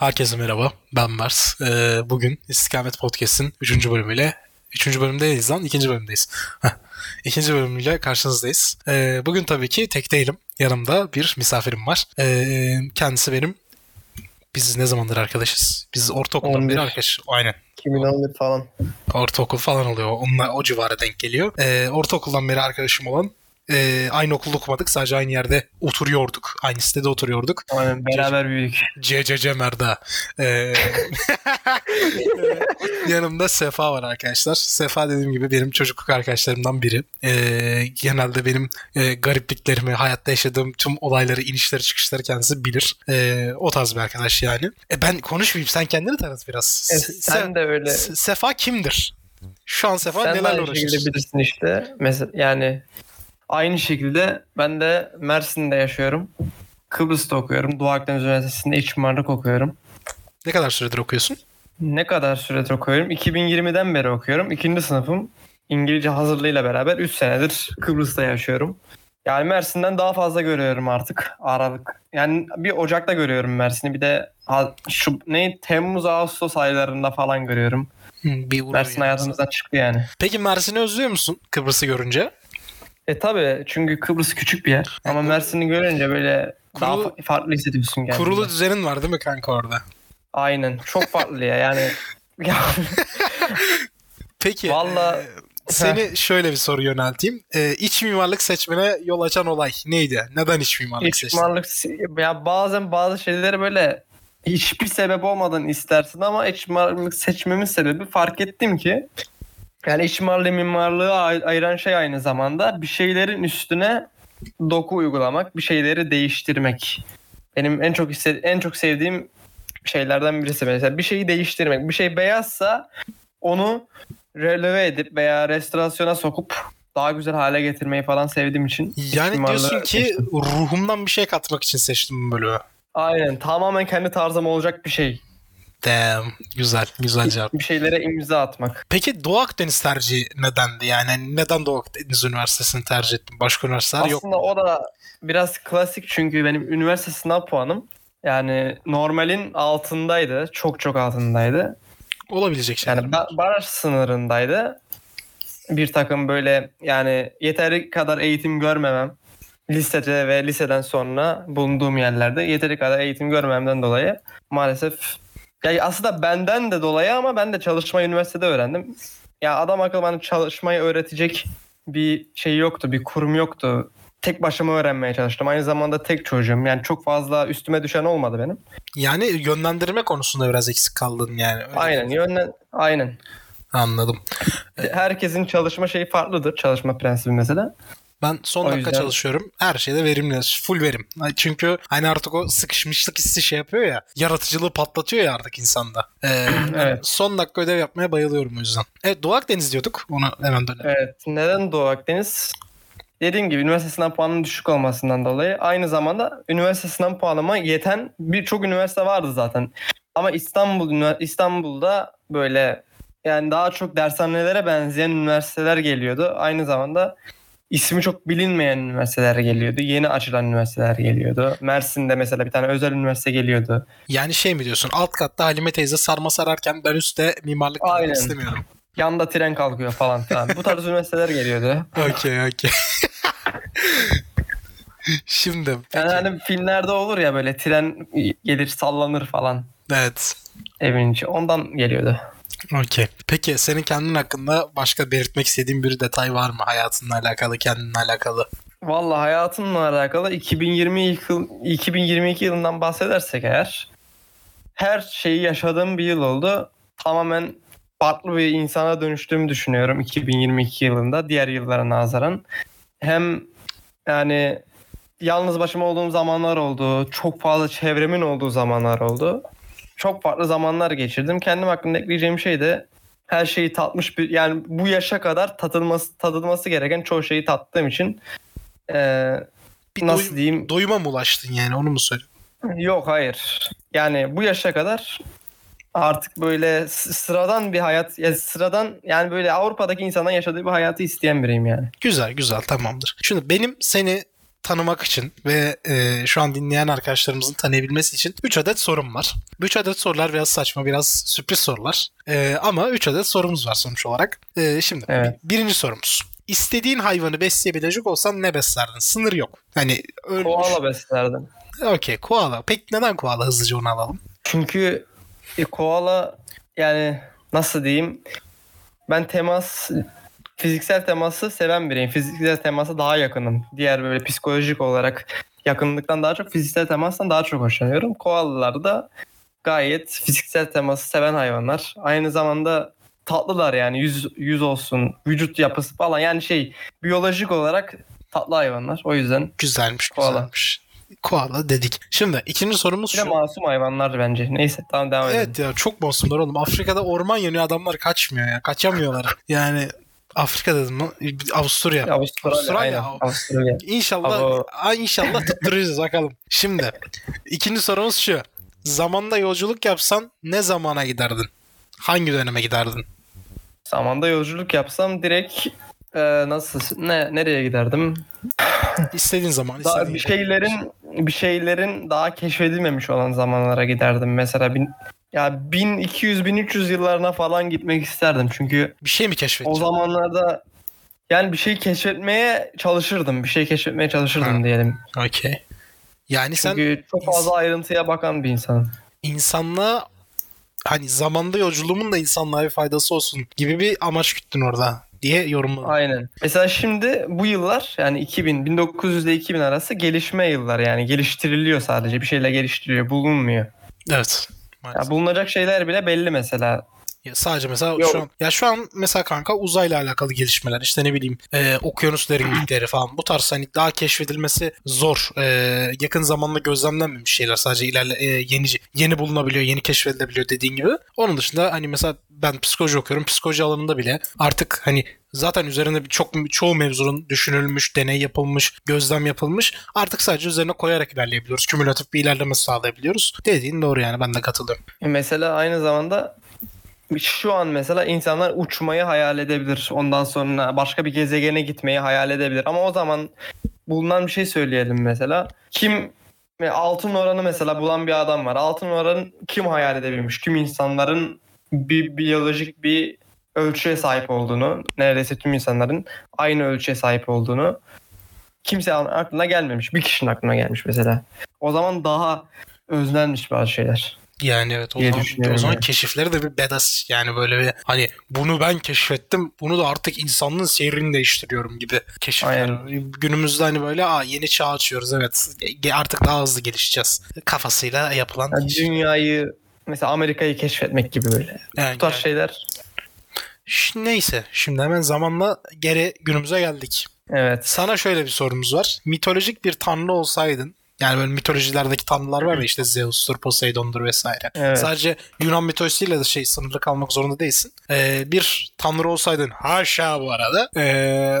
Herkese merhaba, ben Mers. Ee, bugün İstikamet Podcast'in 3. bölümüyle, 3. bölümdeyiz lan, 2. bölümdeyiz. 2. bölümüyle karşınızdayız. Ee, bugün tabii ki tek değilim. Yanımda bir misafirim var. Ee, kendisi benim, biz ne zamandır arkadaşız? Biz ortaokuldan 11. beri arkadaş. Aynen. 2011 falan. Ortaokul falan oluyor. Onunla o civara denk geliyor. Ee, ortaokuldan beri arkadaşım olan e, aynı okulda okumadık. Sadece aynı yerde oturuyorduk. Aynı sitede oturuyorduk. Aynen beraber büyüdük. CCC Merda. Ee, yanımda Sefa var arkadaşlar. Sefa dediğim gibi benim çocukluk arkadaşlarımdan biri. Ee, genelde benim e, garipliklerimi, hayatta yaşadığım tüm olayları, inişleri, çıkışları kendisi bilir. Ee, o tarz bir arkadaş yani. E, ben konuşmayayım. Sen kendini tanıt biraz. E, Se- sen de öyle. Se- Sefa kimdir? Şu an Sefa sen aynı uğraşır? şekilde bilirsin işte. Mesela yani aynı şekilde ben de Mersin'de yaşıyorum. Kıbrıs'ta okuyorum. Doğu Akdeniz Üniversitesi'nde iç mimarlık okuyorum. Ne kadar süredir okuyorsun? Ne kadar süredir okuyorum? 2020'den beri okuyorum. İkinci sınıfım. İngilizce hazırlığıyla beraber 3 senedir Kıbrıs'ta yaşıyorum. Yani Mersin'den daha fazla görüyorum artık Aralık. Yani bir Ocak'ta görüyorum Mersin'i. Bir de şu ne Temmuz Ağustos aylarında falan görüyorum. Bir Mersin yani. hayatımızdan çıktı yani. Peki Mersin'i özlüyor musun Kıbrıs'ı görünce? E tabi çünkü Kıbrıs küçük bir yer. Ama Yani- Mersin'i görünce böyle daha Kurulu- fa- farklı hissediyorsun kendini. Kurulu düzenin var değil mi kanka orada? Aynen. Çok farklı ya. Yani ya, Peki. Valla- e, seni şöyle bir soru yönelteyim. E, iç mimarlık seçmene yol açan olay neydi? Neden iç mimarlık iç seçtin? mimarlık ya bazen bazı şeyleri böyle hiçbir sebep olmadan istersin ama iç mimarlık seçmemin sebebi fark ettim ki yani iç mimarlığı mimarlığı ay- ayıran şey aynı zamanda bir şeylerin üstüne doku uygulamak, bir şeyleri değiştirmek. Benim en çok iste- en çok sevdiğim şeylerden birisi mesela bir şeyi değiştirmek. Bir şey beyazsa onu releve edip veya restorasyona sokup daha güzel hale getirmeyi falan sevdiğim için. iç Yani diyorsun ki seçtim. ruhumdan bir şey katmak için seçtim bu bölümü. Aynen tamamen kendi tarzım olacak bir şey. Damn. Güzel. Güzel cevap. Bir şeylere imza atmak. Peki Doğu Akdeniz tercihi nedendi? Yani neden Doğu Akdeniz Üniversitesi'ni tercih ettin? Başka üniversiteler yok. Aslında o da biraz klasik çünkü benim üniversite sınav puanım yani normalin altındaydı. Çok çok altındaydı. Olabilecek şeyler. Yani ba- baraj sınırındaydı. Bir takım böyle yani yeteri kadar eğitim görmemem. Lisede ve liseden sonra bulunduğum yerlerde yeteri kadar eğitim görmemden dolayı maalesef ya aslında benden de dolayı ama ben de çalışmayı üniversitede öğrendim. Ya adam akıllı bana çalışmayı öğretecek bir şey yoktu, bir kurum yoktu. Tek başıma öğrenmeye çalıştım. Aynı zamanda tek çocuğum. Yani çok fazla üstüme düşen olmadı benim. Yani yönlendirme konusunda biraz eksik kaldın yani. Öyle Aynen, yönden aynen. Anladım. Herkesin çalışma şeyi farklıdır. Çalışma prensibi mesela. Ben son O dakika yüzden- çalışıyorum. Her şeyde verimli. Full verim. Çünkü hani artık o sıkışmışlık hissi şey yapıyor ya. Yaratıcılığı patlatıyor ya artık insanda. Ee, Evet. Son dakika ödev yapmaya bayılıyorum o yüzden. Evet Doğu Akdeniz diyorduk. Ona hemen dönelim. Evet. Neden Doğu Akdeniz? Dediğim gibi üniversite sınav puanının düşük olmasından dolayı aynı zamanda üniversite sınav puanıma yeten birçok üniversite vardı zaten. Ama İstanbul İstanbul'da böyle yani daha çok dershanelere benzeyen üniversiteler geliyordu. Aynı zamanda ismi çok bilinmeyen üniversiteler geliyordu. Yeni açılan üniversiteler geliyordu. Mersin'de mesela bir tane özel üniversite geliyordu. Yani şey mi diyorsun? Alt katta Halime teyze sarma sararken ben üstte mimarlık Aynen. istemiyorum. Yanda tren kalkıyor falan filan. Bu tarz üniversiteler geliyordu. Okey okey. Şimdi Yani hani filmlerde olur ya böyle tren gelir sallanır falan evet. evin içi. Ondan geliyordu. Okey. Peki senin kendin hakkında başka belirtmek istediğin bir detay var mı? Hayatınla alakalı, kendinle alakalı. Vallahi hayatımla alakalı 2020 yıl, 2022 yılından bahsedersek eğer her şeyi yaşadığım bir yıl oldu. Tamamen farklı bir insana dönüştüğümü düşünüyorum 2022 yılında diğer yıllara nazaran. Hem yani yalnız başıma olduğum zamanlar oldu. Çok fazla çevremin olduğu zamanlar oldu. Çok farklı zamanlar geçirdim. Kendim hakkında ekleyeceğim şey de her şeyi tatmış bir yani bu yaşa kadar tadılması tadılması gereken çoğu şeyi tattığım için eee, Bir nasıl doy- diyeyim doyuma mı ulaştın yani onu mu söylüyorsun? Yok hayır. Yani bu yaşa kadar artık böyle sıradan bir hayat, ya sıradan yani böyle Avrupa'daki insanın yaşadığı bir hayatı isteyen biriyim yani. Güzel güzel tamamdır. Şimdi benim seni tanımak için ve e, şu an dinleyen arkadaşlarımızın tanıyabilmesi için 3 adet sorum var. Bu 3 adet sorular biraz saçma, biraz sürpriz sorular. E, ama 3 adet sorumuz var sonuç olarak. E, şimdi Evet. birinci sorumuz. İstediğin hayvanı besleyebilecek olsan ne beslerdin? Sınır yok. Hani ölmüş. Koala beslerdim. Okey koala. Peki neden koala? Hızlıca onu alalım. Çünkü e, koala yani nasıl diyeyim ben temas fiziksel teması seven biriyim. Fiziksel temasa daha yakınım. Diğer böyle psikolojik olarak yakınlıktan daha çok fiziksel temastan daha çok hoşlanıyorum. Koalalar da gayet fiziksel teması seven hayvanlar. Aynı zamanda tatlılar yani yüz, yüz olsun, vücut yapısı falan yani şey biyolojik olarak tatlı hayvanlar. O yüzden Güzelmiş, Koala. güzelmiş. Koala dedik. Şimdi ikinci sorumuz bir de şu. masum hayvanlar bence. Neyse tamam devam edelim. Evet ya çok masumlar oğlum. Afrika'da orman yanıyor adamlar kaçmıyor ya. Kaçamıyorlar. yani Afrika dedim mi? Avusturya. Avustralya. Avustralya. aynen, Avustralya. İnşallah. Aa, inşallah tutturacağız bakalım. Şimdi ikinci sorumuz şu. Zamanda yolculuk yapsan ne zamana giderdin? Hangi döneme giderdin? Zamanda yolculuk yapsam direkt e, nasıl ne nereye giderdim? İstediğin zaman. Daha istediğin bir şeylerin bir şeylerin daha keşfedilmemiş olan zamanlara giderdim. Mesela bin, ya 1200 1300 yıllarına falan gitmek isterdim. Çünkü Bir şey mi o keşfedeceksin? zamanlarda yani bir şey keşfetmeye çalışırdım. Bir şey keşfetmeye çalışırdım Ha. diyelim. Okey. Yani sen Çünkü çok fazla ayrıntıya bakan bir insanım. insanlığa hani zamanda yolculuğumun da insanlığa bir faydası olsun gibi bir amaç güttün orada diye yorumladım. Aynen. Mesela şimdi bu yıllar yani 2000 1900 ile 2000 arası gelişme yıllar yani geliştiriliyor sadece bir şeyle geliştiriliyor bulunmuyor. Evet. Maalesef. Ya bulunacak şeyler bile belli mesela. Ya sadece mesela Yok. şu an ya şu an mesela kanka uzayla alakalı gelişmeler işte ne bileyim e, okyanus derinlikleri falan bu tarz hani daha keşfedilmesi zor. E, yakın zamanda gözlemlenmemiş şeyler sadece ilerle e, yeni yeni bulunabiliyor, yeni keşfedilebiliyor dediğin gibi. Onun dışında hani mesela ben psikoloji okuyorum. Psikoloji alanında bile artık hani zaten üzerinde çok çoğu mevzunun düşünülmüş, deney yapılmış, gözlem yapılmış. Artık sadece üzerine koyarak ilerleyebiliyoruz. Kümülatif bir ilerleme sağlayabiliyoruz. Dediğin doğru yani ben de katılıyorum. E Mesela aynı zamanda şu an mesela insanlar uçmayı hayal edebilir. Ondan sonra başka bir gezegene gitmeyi hayal edebilir. Ama o zaman bulunan bir şey söyleyelim mesela. Kim e, altın oranı mesela bulan bir adam var. Altın oranı kim hayal edebilmiş? Tüm insanların bir biyolojik bir ölçüye sahip olduğunu, neredeyse tüm insanların aynı ölçüye sahip olduğunu kimse aklına gelmemiş. Bir kişinin aklına gelmiş mesela. O zaman daha öznelmiş bazı şeyler. Yani evet o zaman, o zaman yani. keşifleri de bir bedas yani böyle bir hani bunu ben keşfettim bunu da artık insanlığın seyrini değiştiriyorum gibi keşifler. Aynen. Günümüzde hani böyle Aa, yeni çağ açıyoruz evet artık daha hızlı gelişeceğiz kafasıyla yapılan Yani dünyayı mesela Amerika'yı keşfetmek gibi böyle. Yani Bu tarz yani- şeyler. Neyse şimdi hemen zamanla geri günümüze geldik. Evet. Sana şöyle bir sorumuz var. Mitolojik bir tanrı olsaydın yani böyle mitolojilerdeki tanrılar var ya işte Zeus'tur, Poseidon'dur vesaire. Evet. Sadece Yunan mitolojisiyle de şey sınırlı kalmak zorunda değilsin. Ee, bir tanrı olsaydın haşa bu arada. Ee,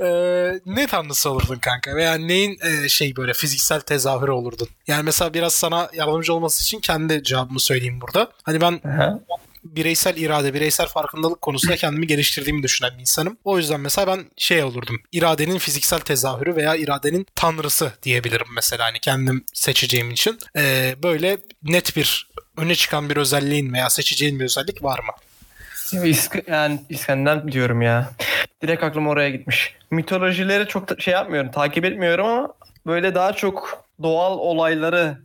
ee, ne tanrısı olurdun kanka? Veya neyin e, şey böyle fiziksel tezahürü olurdun? Yani mesela biraz sana yardımcı olması için kendi cevabımı söyleyeyim burada. Hani ben Aha. Bireysel irade, bireysel farkındalık konusunda kendimi geliştirdiğimi düşünen bir insanım. O yüzden mesela ben şey olurdum. İradenin fiziksel tezahürü veya iradenin tanrısı diyebilirim mesela hani kendim seçeceğim için. Ee, böyle net bir öne çıkan bir özelliğin veya seçeceğin bir özellik var mı? İsk- yani İskender diyorum ya. Direkt aklım oraya gitmiş. Mitolojileri çok şey yapmıyorum, takip etmiyorum ama böyle daha çok doğal olayları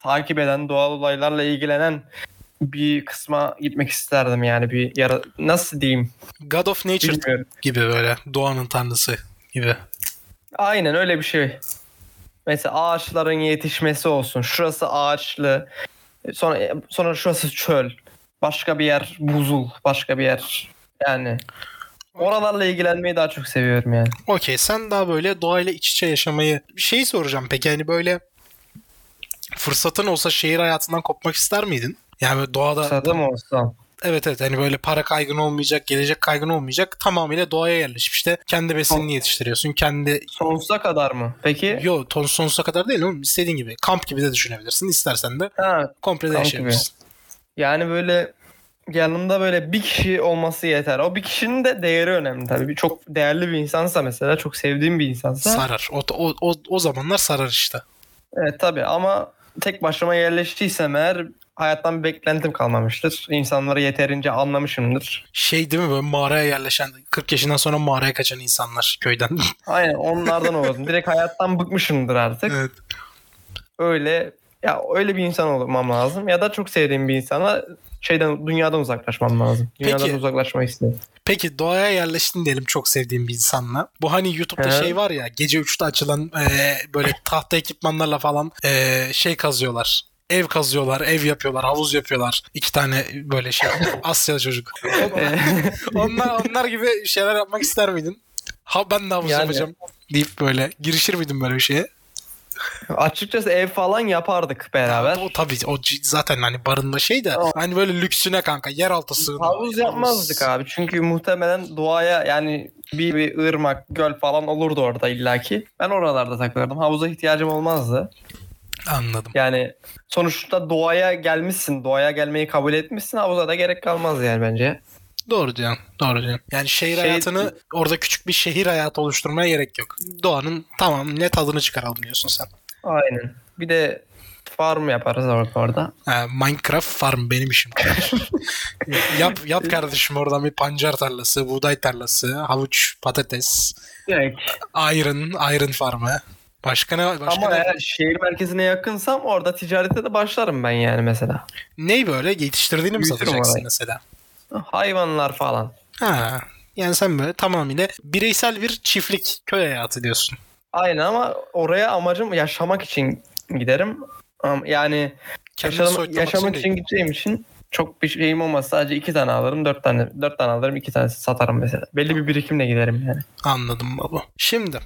takip eden, doğal olaylarla ilgilenen bir kısma gitmek isterdim yani bir yara nasıl diyeyim God of Nature bilmiyorum. gibi böyle doğanın tanrısı gibi. Aynen öyle bir şey. Mesela ağaçların yetişmesi olsun. Şurası ağaçlı. Sonra sonra şurası çöl. Başka bir yer buzul. Başka bir yer yani. Oralarla ilgilenmeyi daha çok seviyorum yani. Okey sen daha böyle doğayla iç içe yaşamayı bir şey soracağım peki hani böyle fırsatın olsa şehir hayatından kopmak ister miydin? Yani böyle doğada Sada mı olsam? Evet evet hani böyle para kaygın olmayacak, gelecek kaygın olmayacak. Tamamıyla doğaya yerleşmiş de kendi besinini yetiştiriyorsun. Kendi Sonsuza kadar mı? Peki. yo ton sonsuza kadar değil oğlum istediğin gibi. Kamp gibi de düşünebilirsin. İstersen de Ha, komple de yaşayabilirsin. yani böyle yanımda böyle bir kişi olması yeter. O bir kişinin de değeri önemli tabii. Çok değerli bir insansa mesela, çok sevdiğim bir insansa. Sarar. O, o, o, o zamanlar sarar işte. Evet tabii ama tek başıma yerleştiysem eğer hayattan bir beklentim kalmamıştır. İnsanları yeterince anlamışımdır. Şey değil mi böyle mağaraya yerleşen 40 yaşından sonra mağaraya kaçan insanlar köyden. Aynen onlardan oldum. Direkt hayattan bıkmışımdır artık. evet. Öyle ya öyle bir insan olmam lazım ya da çok sevdiğim bir insana şeyden dünyadan uzaklaşmam lazım. Dünyadan Peki. uzaklaşmak istiyorum. Peki doğaya yerleştin diyelim çok sevdiğim bir insanla. Bu hani YouTube'da He. şey var ya gece 3'te açılan e, böyle tahta ekipmanlarla falan e, şey kazıyorlar. Ev kazıyorlar, ev yapıyorlar, havuz yapıyorlar. İki tane böyle şey Asya çocuk. Ee, onlar onlar gibi şeyler yapmak ister miydin? Ha ben de havuz Yani- yapacağım deyip böyle girişir miydin böyle bir şeye? Açıkçası ev falan yapardık beraber. O tabii o zaten hani barınma şey de O- hani böyle lüksüne kanka yeraltı sığınma. Havuz yapmazdık abi. Çünkü muhtemelen doğaya yani bir, bir ırmak, göl falan olurdu orada illaki. Ben oralarda takılırdım. Havuza ihtiyacım olmazdı. Anladım. Yani sonuçta doğaya gelmişsin. Doğaya gelmeyi kabul etmişsin. Havuza da gerek kalmaz yani bence. Doğru diyorsun. Doğru diyorsun. Yani şehir Şey- hayatını orada küçük bir şehir hayatı oluşturmaya gerek yok. Doğanın tamam ne tadını çıkaralım diyorsun sen. Aynen. Bir de farm yaparız orada. Ha, Minecraft farm benim işim. yap yap kardeşim oradan bir pancar tarlası, buğday tarlası, havuç, patates, Direkt. iron, iron farmı. Başka ne? Başka Ama ne? eğer şehir merkezine yakınsam orada ticarete de başlarım ben yani mesela. Ney böyle yetiştirdiğini mi Büyütürüm satacaksın orayı. mesela? Hayvanlar falan. Ha. Yani sen böyle tamamıyla bireysel bir çiftlik köy hayatı diyorsun. Aynen ama oraya amacım yaşamak için giderim. Yani Kendini yaşam, soyutlamak yaşamak için değil. gideceğim için çok bir şeyim olmaz. Sadece iki tane alırım, dört tane, dört tane alırım, iki tanesi satarım mesela. Belli bir birikimle giderim yani. Anladım baba. Şimdi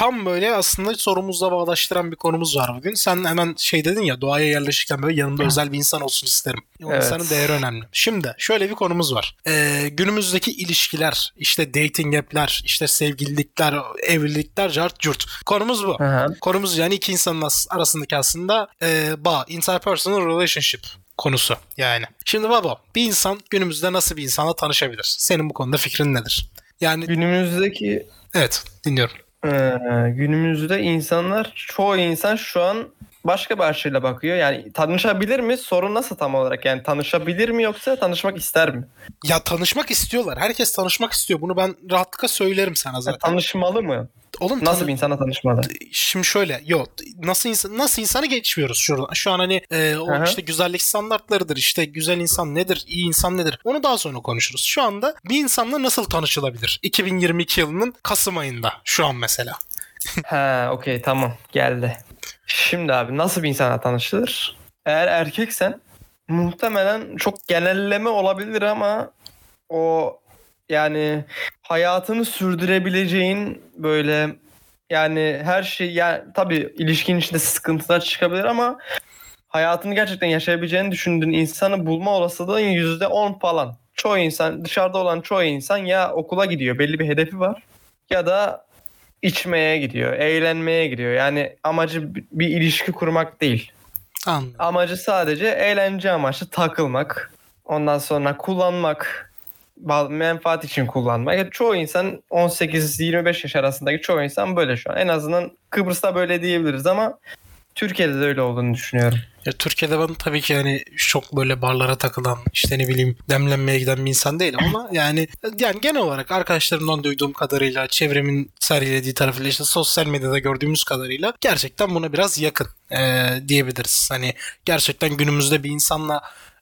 tam böyle aslında sorumuzla bağdaştıran bir konumuz var bugün. Sen hemen şey dedin ya doğaya yerleşirken böyle yanımda özel bir insan olsun isterim. O Evet. insanın değeri önemli. Şimdi şöyle bir konumuz var. Ee, günümüzdeki ilişkiler, işte dating app'ler, işte sevgililikler, evlilikler, cart curt. Konumuz bu. Hı hı. Konumuz yani iki insanın as- arasındaki aslında e, bağ, interpersonal relationship konusu yani. Şimdi baba bir insan günümüzde nasıl bir insanla tanışabilir? Senin bu konuda fikrin nedir? Yani Günümüzdeki evet dinliyorum. Ee, günümüzde insanlar çoğu insan şu an başka bir açıyla bakıyor. Yani tanışabilir mi? Sorun nasıl tam olarak? Yani tanışabilir mi yoksa tanışmak ister mi? Ya tanışmak istiyorlar. Herkes tanışmak istiyor. Bunu ben rahatlıkla söylerim sana zaten. tanışmalı mı? Oğlum Nasıl bir insana tanışmalı? Şimdi şöyle yok nasıl insan nasıl insanı geçmiyoruz şurada. Şu an hani e, o Aha. işte güzellik standartlarıdır. işte güzel insan nedir, iyi insan nedir? Onu daha sonra konuşuruz. Şu anda bir insanla nasıl tanışılabilir? 2022 yılının Kasım ayında şu an mesela. Ha, okey tamam geldi. Şimdi abi nasıl bir insana tanışılır? Eğer erkeksen muhtemelen çok genelleme olabilir ama o yani hayatını sürdürebileceğin böyle yani her şey yani tabii ilişkinin içinde sıkıntılar çıkabilir ama hayatını gerçekten yaşayabileceğini düşündüğün insanı bulma olasılığın %10 falan. Çoğu insan dışarıda olan çoğu insan ya okula gidiyor belli bir hedefi var ya da içmeye gidiyor, eğlenmeye gidiyor. Yani amacı bir- bir ilişki kurmak değil. Anladım. Amacı sadece eğlence amaçlı takılmak. Ondan sonra kullanmak. Menfaat için kullanmak. Yani çoğu insan 18-25 yaş arasındaki çoğu insan böyle şu an. En azından Kıbrıs'ta böyle diyebiliriz ama Türkiye'de de öyle olduğunu düşünüyorum. Ya Türkiye'de ben tabii ki hani çok böyle barlara takılan işte ne bileyim demlenmeye giden bir insan değilim ama yani yani genel olarak arkadaşlarımdan duyduğum kadarıyla çevremin sergilediği tarafıyla işte sosyal medyada gördüğümüz kadarıyla gerçekten buna biraz yakın eee, diyebiliriz. Hani gerçekten günümüzde bir insanla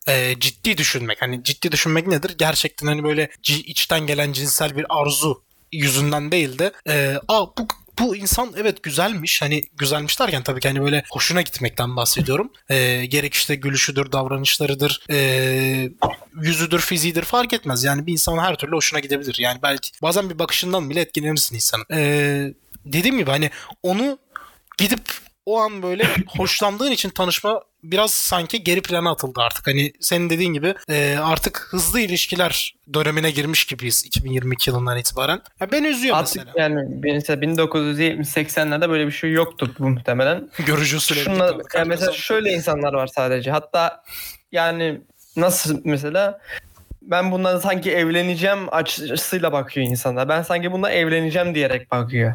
eee, ciddi düşünmek hani ciddi düşünmek nedir? Gerçekten hani böyle içten gelen cinsel bir arzu yüzünden değil de eee aa bu bu insan evet güzelmiş. Hani güzelmiş derken tabii ki hani böyle hoşuna gitmekten bahsediyorum. Ee, gerek işte gülüşüdür, davranışlarıdır, ee, yüzüdür, fiziğidir fark etmez. Yani bir insan her türlü hoşuna gidebilir. Yani belki bazen bir bakışından bile etkilenirsin insanın. Ee, dediğim gibi hani onu gidip o an böyle hoşlandığın için tanışma biraz sanki geri plana atıldı artık. Hani senin dediğin gibi e, artık hızlı ilişkiler dönemine girmiş gibiyiz 2022 yılından itibaren. Ya beni üzüyor Artık mesela. yani mesela 1970-80'lerde böyle bir şey yoktu bu muhtemelen. Görücü usulü Şunla, yani mesela şöyle insanlar var sadece. Hatta yani Nasıl mesela? Ben bundan sanki evleneceğim açısıyla bakıyor insanlar. Ben sanki bundan evleneceğim diyerek bakıyor.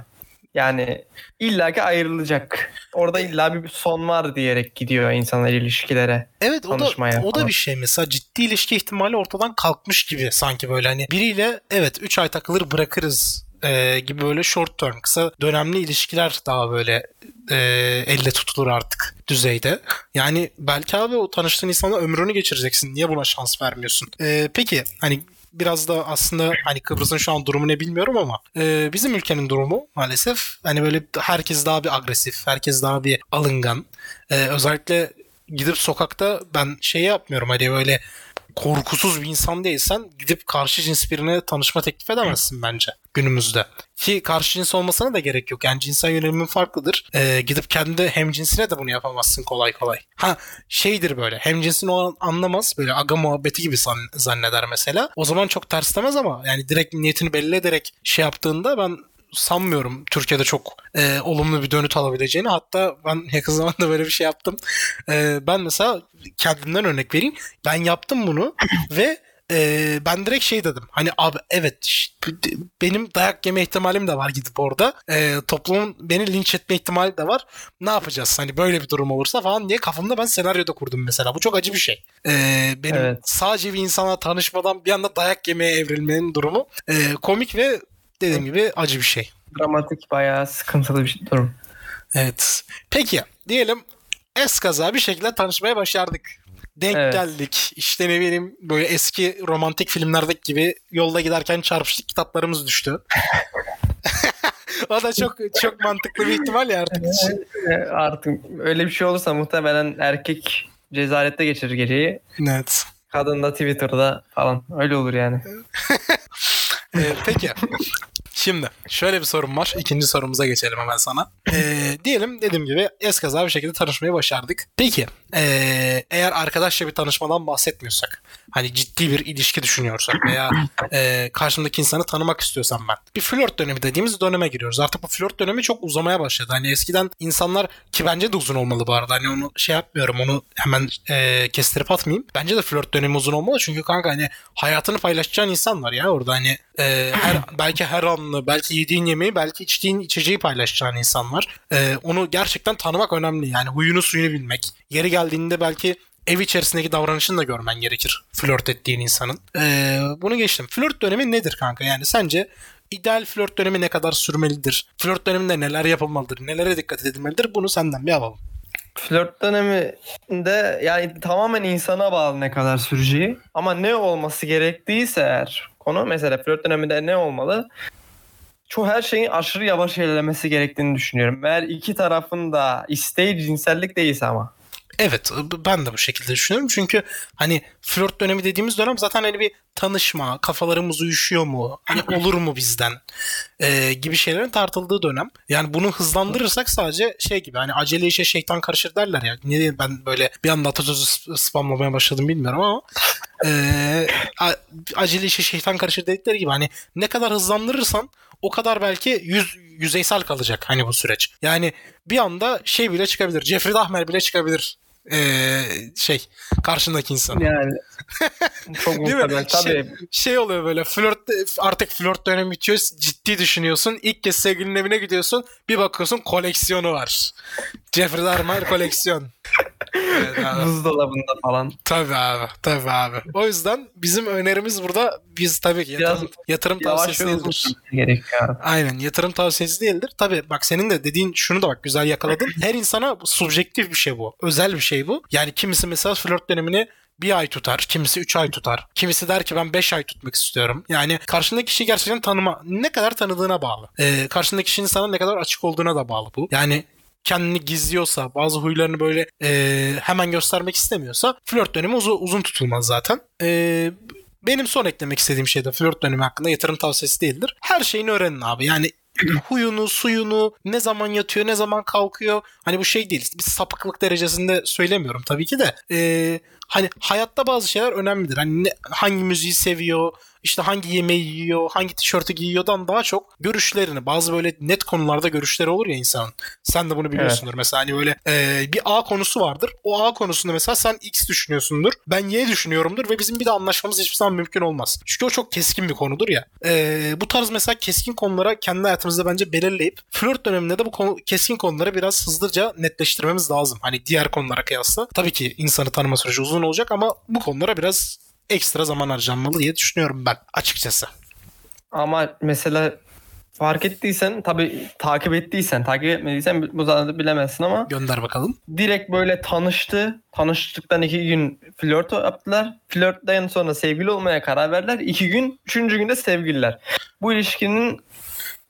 Yani illaki ayrılacak. Orada illa bir son var diyerek gidiyor insanlar ilişkilere. Evet o da, o da bir şey mesela ciddi ilişki ihtimali ortadan kalkmış gibi sanki böyle hani biriyle evet 3 ay takılır bırakırız e, gibi böyle short term kısa dönemli ilişkiler daha böyle e, elle tutulur artık düzeyde. Yani belki abi o tanıştığın insanla ömrünü geçireceksin. Niye buna şans vermiyorsun? E, peki hani biraz da aslında hani Kıbrıs'ın şu an durumu ne bilmiyorum ama e, bizim ülkenin durumu maalesef hani böyle herkes daha bir agresif, herkes daha bir alıngan. E, özellikle gidip sokakta ben şey yapmıyorum hani böyle korkusuz bir insan değilsen gidip karşı cins birine tanışma teklif edemezsin bence günümüzde. Ki karşı cins olmasına da gerek yok. Yani cinsel yönelimin farklıdır. Ee, gidip kendi hem cinsine de bunu yapamazsın kolay kolay. Ha şeydir böyle hem cinsin o an anlamaz böyle aga muhabbeti gibi zanneder mesela. O zaman çok ters demez ama yani direkt niyetini belli ederek şey yaptığında ben sanmıyorum Türkiye'de çok e, olumlu bir dönüt alabileceğini. Hatta ben yakın zamanda böyle bir şey yaptım. E, ben mesela kendimden örnek vereyim. Ben yaptım bunu ve e, ben direkt şey dedim. Hani abi evet benim dayak yeme ihtimalim de var gidip orada. E, toplumun beni linç etme ihtimali de var. Ne yapacağız hani böyle bir durum olursa falan diye kafamda ben senaryoda kurdum mesela. Bu çok acı bir şey. E, benim Evet. sadece bir insana tanışmadan bir anda dayak yemeye evrilmenin durumu e, komik ve dediğim gibi acı bir şey. Dramatik bayağı sıkıntılı bir durum. Evet. Peki diyelim eskaza bir şekilde tanışmaya başardık. Denk Evet. geldik. İşte ne bileyim böyle eski romantik filmlerdeki gibi yolda giderken çarpıştık kitaplarımız düştü. o da çok çok mantıklı bir ihtimal ya artık. Artık öyle bir şey olursa muhtemelen erkek cezarette geçirir geceyi. Evet. Kadın da Twitter'da falan. Öyle olur yani. Ee, peki. Şimdi şöyle bir sorum var. İkinci sorumuza geçelim hemen sana. Ee, diyelim dediğim gibi eskaza bir şekilde tanışmayı başardık. Peki ee, eğer arkadaşça bir tanışmadan bahsetmiyorsak hani ciddi bir ilişki düşünüyorsak veya ee, karşımdaki insanı tanımak istiyorsam ben bir flört dönemi dediğimiz döneme giriyoruz. Artık bu flört dönemi çok uzamaya başladı. Hani eskiden insanlar ki bence de uzun olmalı bu arada. Hani onu şey yapmıyorum onu hemen ee, kestirip atmayayım. Bence de flört dönemi uzun olmalı çünkü kanka hani hayatını paylaşacağın insan var ya orada hani ee, her belki her anını, belki yediğin yemeği, belki içtiğin içeceği paylaşacağın insan var. Ee, onu gerçekten tanımak önemli. Yani huyunu suyunu bilmek. Yeri geldiğinde belki ev içerisindeki davranışını da görmen gerekir flört ettiğin insanın. Ee, bunu geçtim. Flört dönemi nedir kanka? Yani sence ideal flört dönemi ne kadar sürmelidir? Flört döneminde neler yapılmalıdır? Nelere dikkat edilmelidir? Bunu senden bir alalım. Flört döneminde yani tamamen insana bağlı ne kadar süreceği. Ama ne olması gerektiyse eğer konu mesela flört döneminde ne olmalı? Çoğu her şeyin aşırı yavaş ilerlemesi gerektiğini düşünüyorum. Eğer iki tarafın da isteği cinsellik değilse ama. Evet ben de bu şekilde düşünüyorum. Çünkü hani flört dönemi dediğimiz dönem zaten hani bir tanışma, kafalarımız uyuşuyor mu, hani olur mu bizden e, gibi şeylerin tartıldığı dönem. Yani bunu hızlandırırsak sadece şey gibi hani acele işe şeytan karışır derler ya. Ne diyeyim ben böyle bir anda sp- spamlamaya başladım bilmiyorum ama e, acele işe şeytan karışır dedikleri gibi hani ne kadar hızlandırırsan o kadar belki yüz, yüzeysel kalacak hani bu süreç. Yani bir anda şey bile çıkabilir. Jeffrey Dahmer bile çıkabilir. Ee, şey karşındaki insan. Yani çok Değil mi? muhtemel tabii. Şey, şey oluyor böyle flört artık flört dönemi bitiyor ciddi düşünüyorsun. İlk kez sevgilinin evine gidiyorsun bir bakıyorsun koleksiyonu var. Jeffrey Dahmer koleksiyon. Evet abi. Buzdolabında falan. Tabii abi. Tabii abi. O yüzden bizim önerimiz burada biz tabii ki yatırım, Biraz yatırım tavsiyesi değildir. sürmesi gerekiyor. abi. Aynen yatırım tavsiyesi değildir. Tabii bak senin de dediğin şunu da bak güzel yakaladın. Her insana subjektif bir şey bu. Özel bir şey bu. Yani kimisi mesela flört dönemini bir ay tutar. Kimisi 3 ay tutar. Kimisi der ki ben 5 ay tutmak istiyorum. Yani karşındaki kişiyi gerçekten tanıma. Ne kadar tanıdığına bağlı. Ee, karşındaki kişinin sana ne kadar açık olduğuna da bağlı bu. Yani kendini gizliyorsa, bazı huylarını böyle e, hemen göstermek istemiyorsa flört dönemi uzun, uzun tutulmaz zaten. E, benim son eklemek istediğim şey de flört dönemi hakkında yatırım tavsiyesi değildir. Her şeyini öğrenin abi. Yani huyunu, suyunu, ne zaman yatıyor, ne zaman kalkıyor. Hani bu şey değil. Bir sapıklık derecesinde söylemiyorum tabii ki de. E, hani hayatta bazı şeyler önemlidir. Hani ne, hangi müziği seviyor, işte hangi yemeği yiyor, hangi tişörtü giyiyordan daha çok görüşlerini bazı böyle net konularda görüşleri olur ya insanın. Sen de bunu biliyorsundur evet. mesela hani böyle e, bir A konusu vardır. O A konusunda mesela sen X düşünüyorsundur. Ben Y düşünüyorumdur ve bizim bir de anlaşmamız hiçbir zaman mümkün olmaz. Çünkü o çok keskin bir konudur ya. E, bu tarz mesela keskin konulara kendi hayatımızda bence belirleyip flört döneminde de bu konu, keskin konuları biraz hızlıca netleştirmemiz lazım. Hani diğer konulara kıyasla. Tabii ki insanı tanıma süreci uzun olacak ama bu konulara biraz ekstra zaman harcanmalı diye düşünüyorum ben açıkçası. Ama mesela fark ettiysen tabi takip ettiysen takip etmediysen bu zaten bilemezsin ama gönder bakalım. Direkt böyle tanıştı. Tanıştıktan iki gün flört yaptılar. Flörtten sonra sevgili olmaya karar verdiler. İki gün, üçüncü günde sevgililer. Bu ilişkinin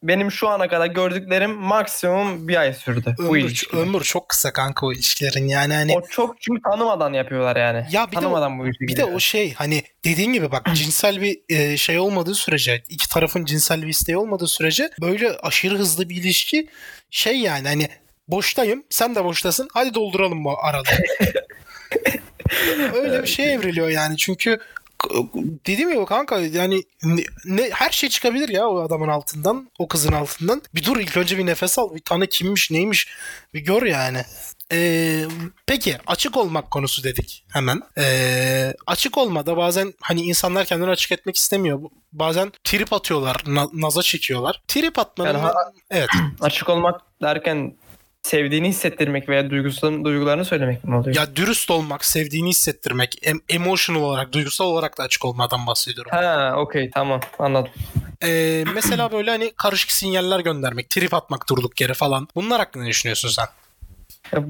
benim şu ana kadar gördüklerim maksimum bir ay sürdü. Ömür, bu ilişki. ömür çok kısa kanka o ilişkilerin yani hani. O çok çünkü tanımadan yapıyorlar yani. Ya bir tanımadan de o, bu ilişki. Bir de o şey hani dediğin gibi bak cinsel bir e, şey olmadığı sürece iki tarafın cinsel bir isteği olmadığı sürece böyle aşırı hızlı bir ilişki şey yani hani boştayım sen de boştasın hadi dolduralım bu aralığı. Öyle bir şey evriliyor yani çünkü dediğim gibi kanka yani ne, ne, her şey çıkabilir ya o adamın altından o kızın altından. Bir dur ilk önce bir nefes al bir tane kimmiş neymiş bir gör yani. Ee, peki açık olmak konusu dedik hemen. Ee, açık olmada bazen hani insanlar kendini açık etmek istemiyor. Bazen trip atıyorlar, na- naza çekiyorlar. Trip atmanın yani, ha- evet. Açık olmak derken sevdiğini hissettirmek veya duygusun, duygularını söylemek mi oluyor? Ya dürüst olmak, sevdiğini hissettirmek, em- emotional olarak, duygusal olarak da açık olmadan bahsediyorum. Ha, okey tamam anladım. Ee, mesela böyle hani karışık sinyaller göndermek, trip atmak durduk yere falan. Bunlar hakkında ne düşünüyorsun sen?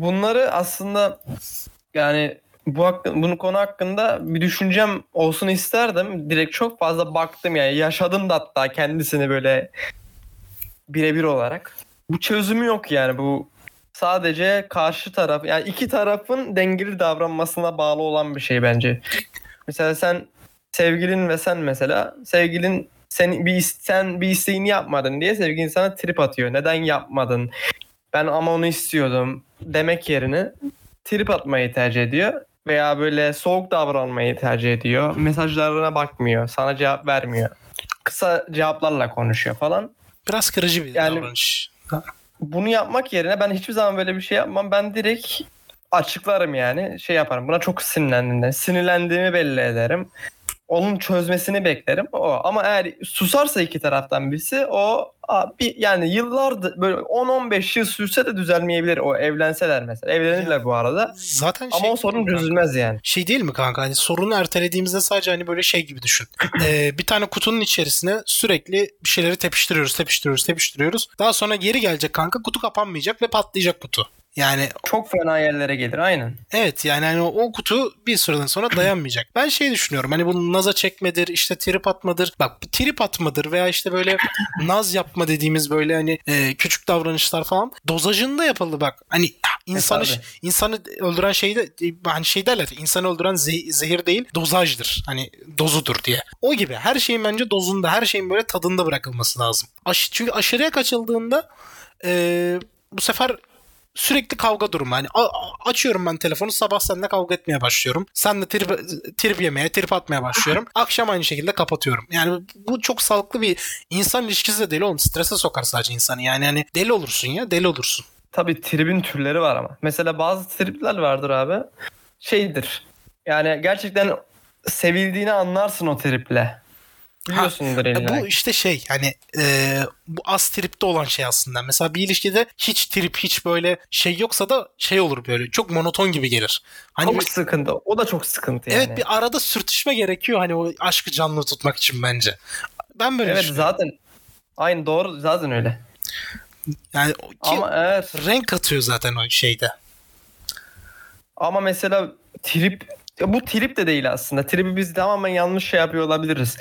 Bunları aslında yani bu hakkı, bunu konu hakkında bir düşüncem olsun isterdim. Direkt çok fazla baktım yani yaşadım da hatta kendisini böyle birebir olarak. Bu çözümü yok yani bu sadece karşı taraf yani iki tarafın dengeli davranmasına bağlı olan bir şey bence. Mesela sen sevgilin ve sen mesela sevgilin sen bir sen bir isteğini yapmadın diye sevgilin sana trip atıyor. Neden yapmadın? Ben ama onu istiyordum demek yerine trip atmayı tercih ediyor veya böyle soğuk davranmayı tercih ediyor. Mesajlarına bakmıyor, sana cevap vermiyor. Kısa cevaplarla konuşuyor falan. Biraz kırıcı bir yani, davranış bunu yapmak yerine ben hiçbir zaman böyle bir şey yapmam. Ben direkt açıklarım yani. Şey yaparım. Buna çok sinirlendiğimde. Sinirlendiğimi belli ederim onun çözmesini beklerim o. Ama eğer susarsa iki taraftan birisi o bir yani yıllardır böyle 10-15 yıl sürse de düzelmeyebilir o evlenseler mesela. Evlenirler bu arada. Zaten Ama şey o sorun çözülmez yani. Şey değil mi kanka? Hani sorunu ertelediğimizde sadece hani böyle şey gibi düşün. ee, bir tane kutunun içerisine sürekli bir şeyleri tepiştiriyoruz, tepiştiriyoruz, tepiştiriyoruz. Daha sonra geri gelecek kanka kutu kapanmayacak ve patlayacak kutu. Yani çok fena yerlere gelir aynen. Evet yani hani o kutu bir süreden sonra dayanmayacak. Ben şey düşünüyorum hani bu naza çekmedir işte trip atmadır. Bak trip atmadır veya işte böyle naz yapma dediğimiz böyle hani e, küçük davranışlar falan dozajında yapıldı bak. Hani insanı e, insanı öldüren şey de hani şey derler insanı öldüren ze- zehir değil dozajdır. Hani dozudur diye. O gibi her şeyin bence dozunda her şeyin böyle tadında bırakılması lazım. Aş- çünkü aşırıya kaçıldığında e, bu sefer sürekli kavga durumu. Hani açıyorum ben telefonu sabah seninle kavga etmeye başlıyorum. Sen de trip, trip yemeye, trip atmaya başlıyorum. Akşam aynı şekilde kapatıyorum. Yani bu çok sağlıklı bir insan ilişkisi de deli oğlum. Strese sokar sadece insanı. Yani hani deli olursun ya deli olursun. Tabii tribin türleri var ama. Mesela bazı tripler vardır abi. Şeydir. Yani gerçekten sevildiğini anlarsın o triple. Biliyorsundur ha, Bu işte şey hani e, bu az tripte olan şey aslında. Mesela bir ilişkide hiç trip hiç böyle şey yoksa da şey olur böyle çok monoton gibi gelir. Hani çok bir, sıkıntı. O da çok sıkıntı yani. Evet bir arada sürtüşme gerekiyor hani o aşkı canlı tutmak için bence. Ben böyle Evet zaten aynı doğru zaten öyle. Yani ki, Ama evet. renk katıyor zaten o şeyde. Ama mesela trip ya bu trip de değil aslında. Trip'i biz tamamen yanlış şey yapıyor olabiliriz.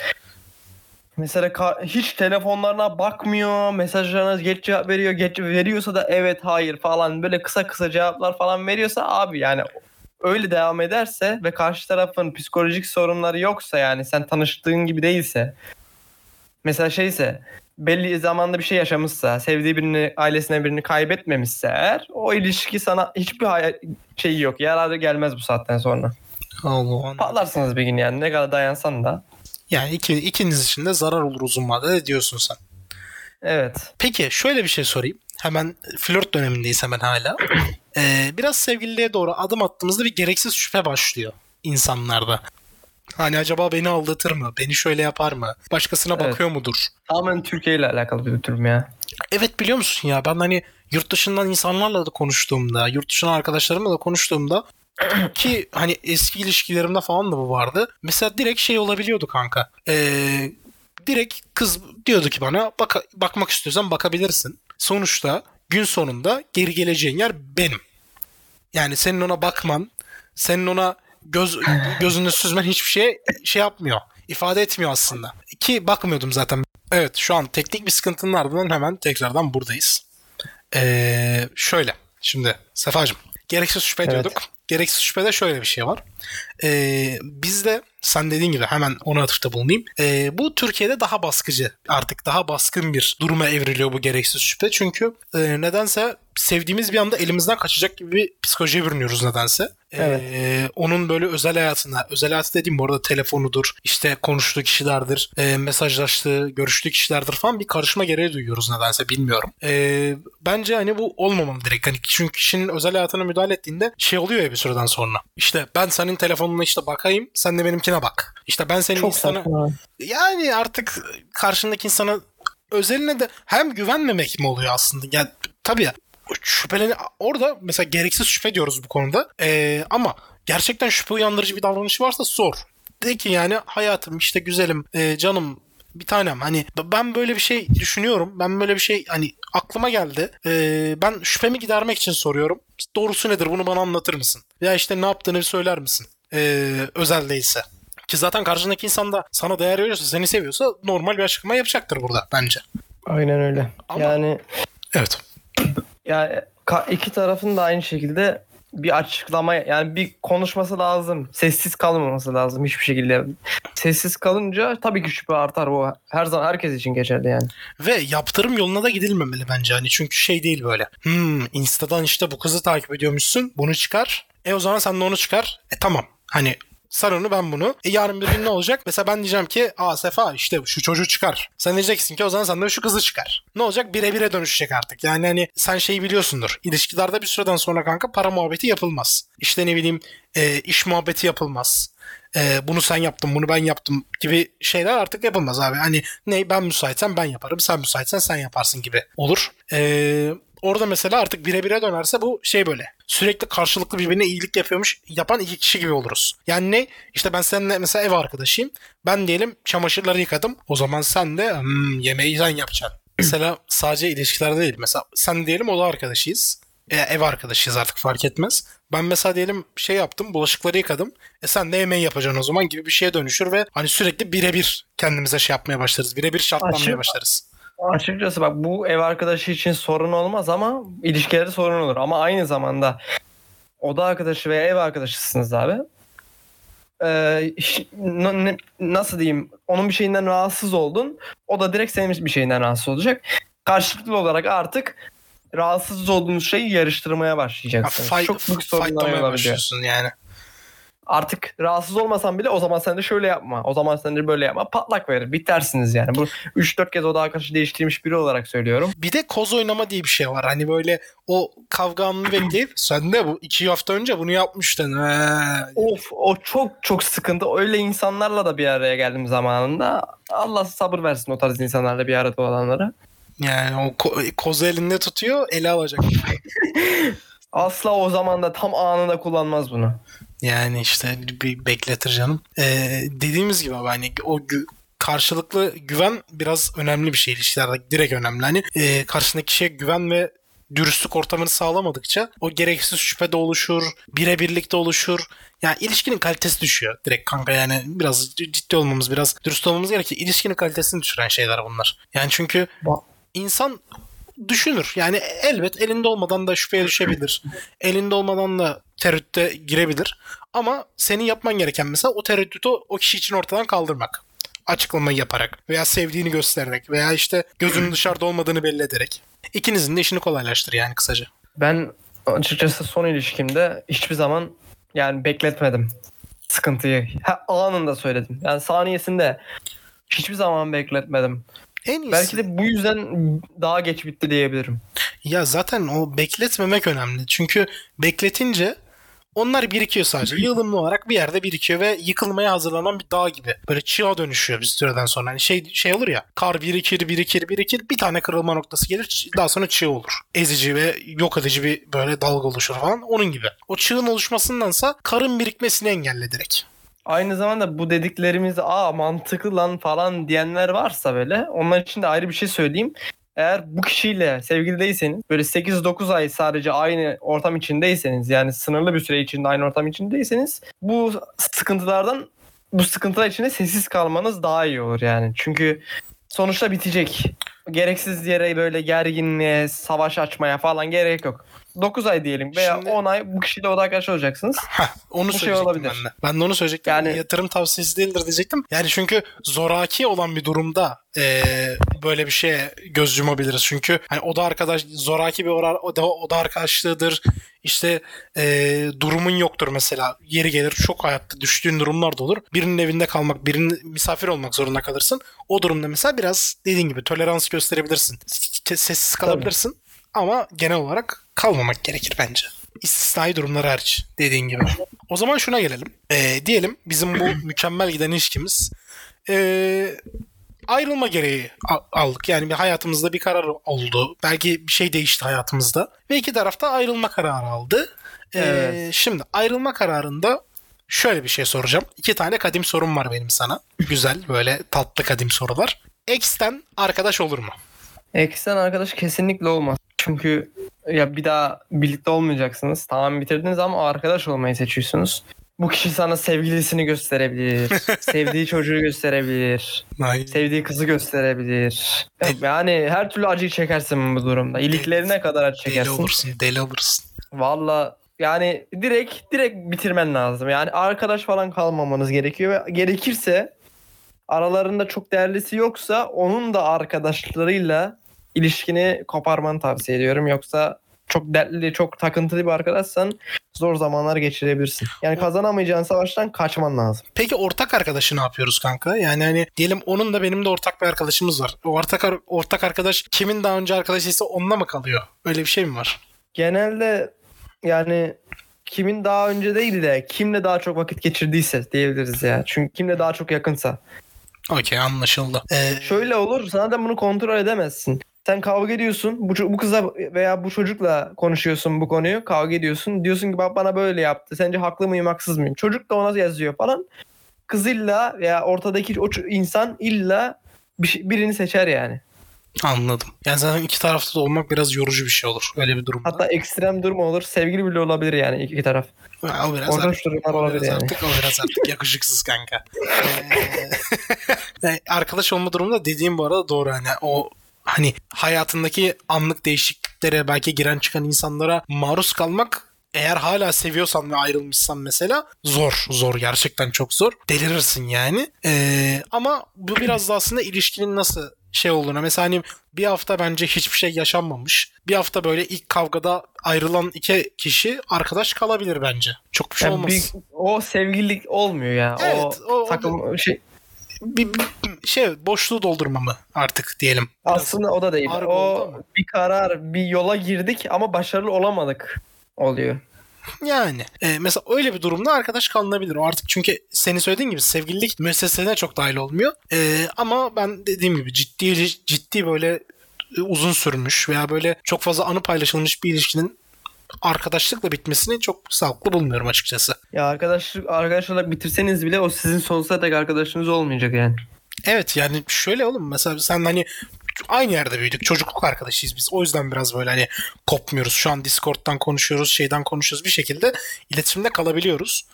Mesela hiç telefonlarına bakmıyor, mesajlarına geç cevap veriyor, geç veriyorsa da evet hayır falan böyle kısa kısa cevaplar falan veriyorsa abi yani öyle devam ederse ve karşı tarafın psikolojik sorunları yoksa yani sen tanıştığın gibi değilse mesela şeyse belli zamanda bir şey yaşamışsa, sevdiği birini, ailesine birini kaybetmemişse eğer o ilişki sana hiçbir şeyi yok. Yararı gelmez bu saatten sonra. Allah Allah. Patlarsınız bir gün yani ne kadar dayansan da. Yani iki, ikiniz için de zarar olur uzun vadede diyorsun sen. Evet. Peki şöyle bir şey sorayım. Hemen flört dönemindeyiz hemen hala. Ee, biraz sevgililiğe doğru adım attığımızda bir gereksiz şüphe başlıyor insanlarda. Hani acaba beni aldatır mı? Beni şöyle yapar mı? Başkasına Evet. bakıyor mudur? Tamamen Türkiye ile alakalı bir durum ya. Evet biliyor musun ya ben hani yurt dışından insanlarla da konuştuğumda, yurt dışından arkadaşlarımla da konuştuğumda ki hani eski ilişkilerimde falan da bu vardı. Mesela direkt şey olabiliyordu kanka. Ee, direkt kız diyordu ki bana baka, bakmak istiyorsan bakabilirsin. Sonuçta gün sonunda geri geleceğin yer benim. Yani senin ona bakman, senin ona göz gözünü süzmen hiçbir şey şey yapmıyor. ifade etmiyor aslında. Ki bakmıyordum zaten. Evet şu an teknik bir sıkıntının ardından hemen tekrardan buradayız. Ee, şöyle şimdi Sefacığım gereksiz şüphe Evet. Gereksiz şüphede şöyle bir şey var. Ee, bizde sen dediğin gibi hemen ona atıfta bulunayım. Ee, bu Türkiye'de daha baskıcı artık daha baskın bir duruma evriliyor bu gereksiz şüphe. Çünkü e, nedense sevdiğimiz bir anda elimizden kaçacak gibi bir psikolojiye bürünüyoruz nedense. Evet. Ee, onun böyle özel hayatına, özel hayatı dediğim bu arada telefonudur, işte konuştuğu kişilerdir, e, mesajlaştığı, görüştüğü kişilerdir falan bir karışma gereği duyuyoruz nedense bilmiyorum. Ee, bence hani bu olmamalı direkt. Hani çünkü kişinin özel hayatına müdahale ettiğinde şey oluyor ya bir süreden sonra. İşte ben senin telefonuna işte bakayım, sen de benimkine bak. İşte ben senin Çok insana... saçma. Yani artık karşındaki insana özeline de hem güvenmemek mi oluyor aslında? Yani tabii ya şüpheleni orada mesela gereksiz şüphe diyoruz bu konuda. Ee, ama gerçekten şüphe uyandırıcı bir davranışı varsa sor. De ki yani hayatım işte güzelim e, canım bir tanem hani ben böyle bir şey düşünüyorum. Ben böyle bir şey hani aklıma geldi. Ee, ben şüphemi gidermek için soruyorum. Doğrusu nedir bunu bana anlatır mısın? Ya işte ne yaptığını söyler misin? Ee, özel değilse. Ki zaten karşındaki insan da sana değer veriyorsa, seni seviyorsa normal bir açıklama yapacaktır burada bence. Aynen öyle. Ama- Yani Evet. ya ka- iki tarafın da aynı şekilde bir açıklama yani bir konuşması lazım. Sessiz kalmaması lazım hiçbir şekilde. Sessiz kalınca tabii ki şüphe artar bu. Her zaman herkes için geçerli yani. Ve yaptırım yoluna da gidilmemeli bence hani çünkü şey değil böyle. Hmm Insta'dan işte bu kızı takip ediyormuşsun bunu çıkar. E o zaman sen de onu çıkar. E tamam hani Sen onu ben bunu. E yarın bir gün ne olacak? Mesela ben diyeceğim ki aa Sefa işte şu çocuğu çıkar. Sen diyeceksin ki o zaman sen de şu kızı çıkar. Ne olacak? Bire bire dönüşecek artık. Yani hani sen şeyi biliyorsundur. İlişkilerde bir süreden sonra kanka para muhabbeti yapılmaz. İşte ne bileyim e, iş muhabbeti yapılmaz. E, bunu sen yaptın bunu ben yaptım gibi şeyler artık yapılmaz abi. Hani ne ben müsaitsem ben yaparım sen müsaitsen sen yaparsın gibi olur. E, orada mesela artık bire bire dönerse bu şey böyle sürekli karşılıklı birbirine iyilik yapıyormuş yapan iki kişi gibi oluruz. Yani ne? İşte ben seninle mesela ev arkadaşıyım. Ben diyelim çamaşırları yıkadım. O zaman sen de hmm, yemeği sen yapacaksın. mesela sadece ilişkilerde değil. Mesela sen diyelim oda arkadaşıyız. E, ev arkadaşıyız artık fark etmez. Ben mesela diyelim şey yaptım bulaşıkları yıkadım. E sen de yemeği yapacaksın o zaman gibi bir şeye dönüşür ve hani sürekli birebir kendimize şey yapmaya başlarız. Birebir şartlanmaya başlarız. Açıkçası bak bu ev arkadaşı için sorun olmaz ama ilişkilerde sorun olur. Ama aynı zamanda oda arkadaşı veya ev arkadaşısınız abi. Ee, n- nasıl diyeyim? Onun bir şeyinden rahatsız oldun. O da direkt senin bir şeyinden rahatsız olacak. Karşılıklı olarak artık rahatsız olduğunuz şeyi yarıştırmaya Ya, başlayacaksınız. fight, Çok büyük sorunlar olabiliyor. yani. Artık rahatsız olmasan bile o zaman sen de şöyle yapma. O zaman sen de böyle yapma. Patlak verir. Bitersiniz yani. Bu 3-4 kez oda arkadaşı değiştirmiş biri olarak söylüyorum. Bir de koz oynama diye bir şey var. Hani böyle o kavga anını bekleyip sen de bu iki hafta önce bunu yapmıştın. He. Of o çok çok sıkıntı. Öyle insanlarla da bir araya geldim zamanında. Allah sabır versin o tarz insanlarla bir arada olanlara. Yani o ko- kozu elinde tutuyor ele alacak. Asla o zaman da tam anında kullanmaz bunu. Yani işte bir bekletir canım. Ee, dediğimiz gibi abi hani o gü- karşılıklı güven biraz önemli bir şey ilişkilerde direkt önemli. Hani e, karşındaki kişiye güven ve dürüstlük ortamını sağlamadıkça o gereksiz şüphe de oluşur, birebirlik de oluşur. Yani ilişkinin kalitesi düşüyor direkt kanka yani biraz ciddi olmamız biraz dürüst olmamız gerekiyor. İlişkinin kalitesini düşüren şeyler bunlar. Yani çünkü insan düşünür. Yani elbet elinde olmadan da şüpheye düşebilir. elinde olmadan da tereddüte girebilir. Ama senin yapman gereken mesela o tereddütü o kişi için ortadan kaldırmak. Açıklamayı yaparak veya sevdiğini göstererek veya işte gözünün dışarıda olmadığını belli ederek. İkinizin de işini kolaylaştır yani kısaca. Ben açıkçası son ilişkimde hiçbir zaman yani bekletmedim. sıkıntıyı. Ha, anında söyledim. Yani saniyesinde hiçbir zaman bekletmedim. En iyisi. Belki de bu yüzden daha geç bitti diyebilirim. Ya zaten o bekletmemek önemli. Çünkü bekletince onlar birikiyor sadece. Yığılımlı olarak bir yerde birikiyor ve yıkılmaya hazırlanan bir dağ gibi. Böyle çığa dönüşüyor bir süreden sonra. Hani şey şey olur ya. Kar birikir, birikir, birikir. Bir tane kırılma noktası gelir. Daha sonra çığ olur. Ezici ve yok edici bir böyle dalga oluşur falan. Onun gibi. O çığın oluşmasındansa karın birikmesini engelle direkt. Aynı zamanda bu dediklerimiz aa mantıklı lan falan diyenler varsa böyle onlar için de ayrı bir şey söyleyeyim. Eğer bu kişiyle sevgili değilseniz böyle 8-9 ay sadece aynı ortam içindeyseniz yani sınırlı bir süre içinde aynı ortam içindeyseniz bu sıkıntılardan bu sıkıntılar içinde sessiz kalmanız daha iyi olur yani. Çünkü sonuçta bitecek. Gereksiz yere böyle gerginliğe, savaş açmaya falan gerek yok. 9 ay diyelim veya Şimdi- 10 ay bu kişiyle oda arkadaş olacaksınız. Heh, onu Bu şey söyleyecektim olabilir. ben de. Ben de onu söyleyecektim. Yani- yatırım tavsiyesi değildir diyecektim. Yani çünkü zoraki olan bir durumda eee, böyle bir şeye göz yumabiliriz. Çünkü hani oda arkadaş zoraki bir oda, oda, arkadaşlığıdır. İşte eee, durumun yoktur mesela. Yeri gelir çok hayatta düştüğün durumlar da olur. Birinin evinde kalmak, birinin misafir olmak zorunda kalırsın. O durumda mesela biraz dediğin gibi tolerans gösterebilirsin. Sessiz kalabilirsin. Ama genel olarak kalmamak gerekir bence. İstisnai durumlar hariç dediğin gibi. O zaman şuna gelelim. Ee, diyelim bizim bu mükemmel giden ilişkimiz ee, ayrılma gereği aldık. Yani bir hayatımızda bir karar oldu. Belki bir şey değişti hayatımızda. Ve iki tarafta ayrılma kararı aldı. Ee, Evet. Şimdi ayrılma kararında şöyle bir şey soracağım. İki tane kadim sorum var benim sana. Güzel böyle tatlı kadim sorular. X'ten arkadaş olur mu? Eksen arkadaş kesinlikle olmaz. Çünkü ya bir daha birlikte olmayacaksınız. Tamam bitirdiniz ama arkadaş olmayı seçiyorsunuz. Bu kişi sana sevgilisini gösterebilir. sevdiği çocuğu gösterebilir. Ay, Sevdiği kızı gösterebilir. Yani her türlü acıyı çekersin bu durumda. İliklerine kadar acı deli çekersin. olursun, deli olursun. Valla yani direkt direkt bitirmen lazım. Yani arkadaş falan kalmamanız gerekiyor ve gerekirse aralarında çok değerlisi yoksa onun da arkadaşlarıyla ilişkini koparmanı tavsiye ediyorum. Yoksa çok dertli, çok takıntılı bir arkadaşsan zor zamanlar geçirebilirsin. Yani kazanamayacağın savaştan kaçman lazım. Peki ortak arkadaşı ne yapıyoruz kanka? Yani hani diyelim onun da benim de ortak bir arkadaşımız var. O ortak ortak arkadaş kimin daha önce arkadaşıysa onunla mı kalıyor? Öyle bir şey mi var? Genelde yani kimin daha önce değil de kimle daha çok vakit geçirdiyse diyebiliriz ya. Çünkü kimle daha çok yakınsa. Okey anlaşıldı. Ee, Şöyle olur zaten bunu kontrol edemezsin. Sen kavga ediyorsun bu, bu kıza veya bu çocukla konuşuyorsun bu konuyu kavga ediyorsun. Diyorsun ki bak bana böyle yaptı sence haklı mıyım haksız mıyım? Çocuk da ona yazıyor falan. Kız illa veya ortadaki o insan illa bir şey- birini seçer yani. anladım. Yani zaten iki tarafta da olmak biraz yorucu bir şey olur. Öyle bir durumda. Hatta ekstrem durum olur sevgili bile olabilir yani iki taraf. Ha, o biraz Orada artık, durumlar o biraz yani. artık, o biraz artık yakışıksız kanka. Ee, yani arkadaş olma durumunda dediğim bu arada doğru hani o hani hayatındaki anlık değişikliklere belki giren çıkan insanlara maruz kalmak eğer hala seviyorsan ve ayrılmışsan mesela zor zor. Gerçekten çok zor. Delirirsin yani. Ee, ama bu biraz da aslında ilişkinin nasıl şey olduğuna. Mesela hani bir hafta bence hiçbir şey yaşanmamış. Bir hafta böyle ilk kavgada ayrılan iki kişi arkadaş kalabilir bence. Çok bir şey Yani olmaz. bir- o sevgililik olmuyor ya. Evet, o- o, o- takım şey bir, bir- şey boşluğu doldurma mı artık diyelim Biraz- aslında o da değil. O bir karar, bir yola girdik ama başarılı olamadık oluyor. Yani e, mesela öyle bir durumda arkadaş kalınabilir. O artık çünkü senin söylediğin gibi sevgililik müessesesine çok dahil olmuyor. E, ama ben dediğim gibi ciddi ciddi böyle uzun sürmüş veya böyle çok fazla anı paylaşılmış bir ilişkinin arkadaşlıkla bitmesini çok sağlıklı bulmuyorum açıkçası. Ya arkadaşlık arkadaş olarak bitirseniz bile o sizin sonsuza dek arkadaşınız olmayacak yani. Evet yani şöyle oğlum mesela sen hani aynı yerde büyüdük. Çocukluk arkadaşıyız biz. O yüzden biraz böyle hani kopmuyoruz. Şu an Discord'dan konuşuyoruz, şeyden konuşuyoruz. Bir şekilde iletişimde kalabiliyoruz.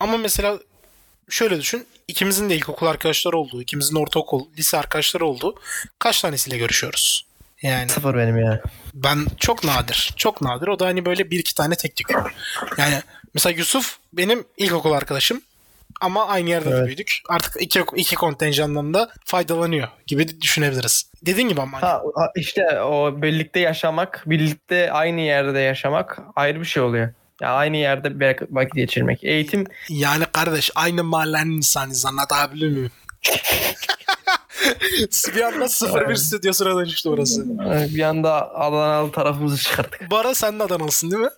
Ama mesela şöyle düşün. ikimizin de ilkokul arkadaşları olduğu, ikimizin ortaokul, lise arkadaşları olduğu kaç tanesiyle görüşüyoruz? Yani Sıfır benim ya. ben çok nadir. Çok nadir. O da hani böyle bir iki tane tek tük. Yani mesela Yusuf benim ilkokul arkadaşım. Ama aynı yerde de Evet. büyüdük. Artık iki, iki kontenjandan da faydalanıyor gibi düşünebiliriz. Dediğin gibi ama hani Ha, işte o birlikte yaşamak, birlikte aynı yerde yaşamak ayrı bir şey oluyor. Ya aynı yerde bir vakit geçirmek. Eğitim Yani kardeş aynı mahallenin insanıyız anlatabiliyor muyum? bir anda 01 stüdyosuna dönüştü burası. bir anda Adanalı tarafımızı çıkarttık. Bu arada sen de Adanalısın değil mi?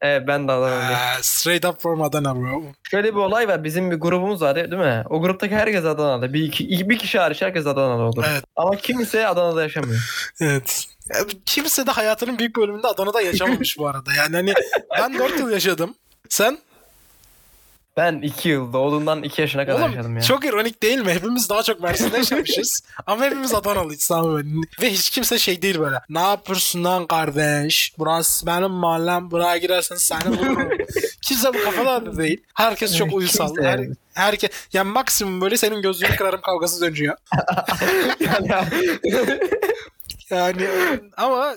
Evet ben de Adanalıyım. Ee, straight up from Adana bro. Şöyle bir olay var. Bizim bir grubumuz var değil mi? O gruptaki herkes Adanalı. Bir, iki, bir kişi hariç herkes Adanalı olur. Evet. Ama kimse Adana'da yaşamıyor. Evet. Kimse de hayatının büyük bölümünde Adana'da yaşamamış bu arada. Yani hani ben 4 yıl yaşadım. Sen? Ben 2 yıl doğduğundan 2 yaşına kadar yaşadım Oğlum ya. çok ironik değil mi? Hepimiz daha çok Mersin'de yaşamışız. ama hepimiz Adanalıyız tamam mı? Ve hiç kimse şey değil böyle. Ne yapıyorsun lan kardeş? Burası benim mahallem. Buraya girersen seni bulurum. kimse bu kafada da değil. Herkes çok uysal. Her, yani. herkes, yani maksimum böyle senin gözlüğünü kırarım kavgası dönüyor. Yani ama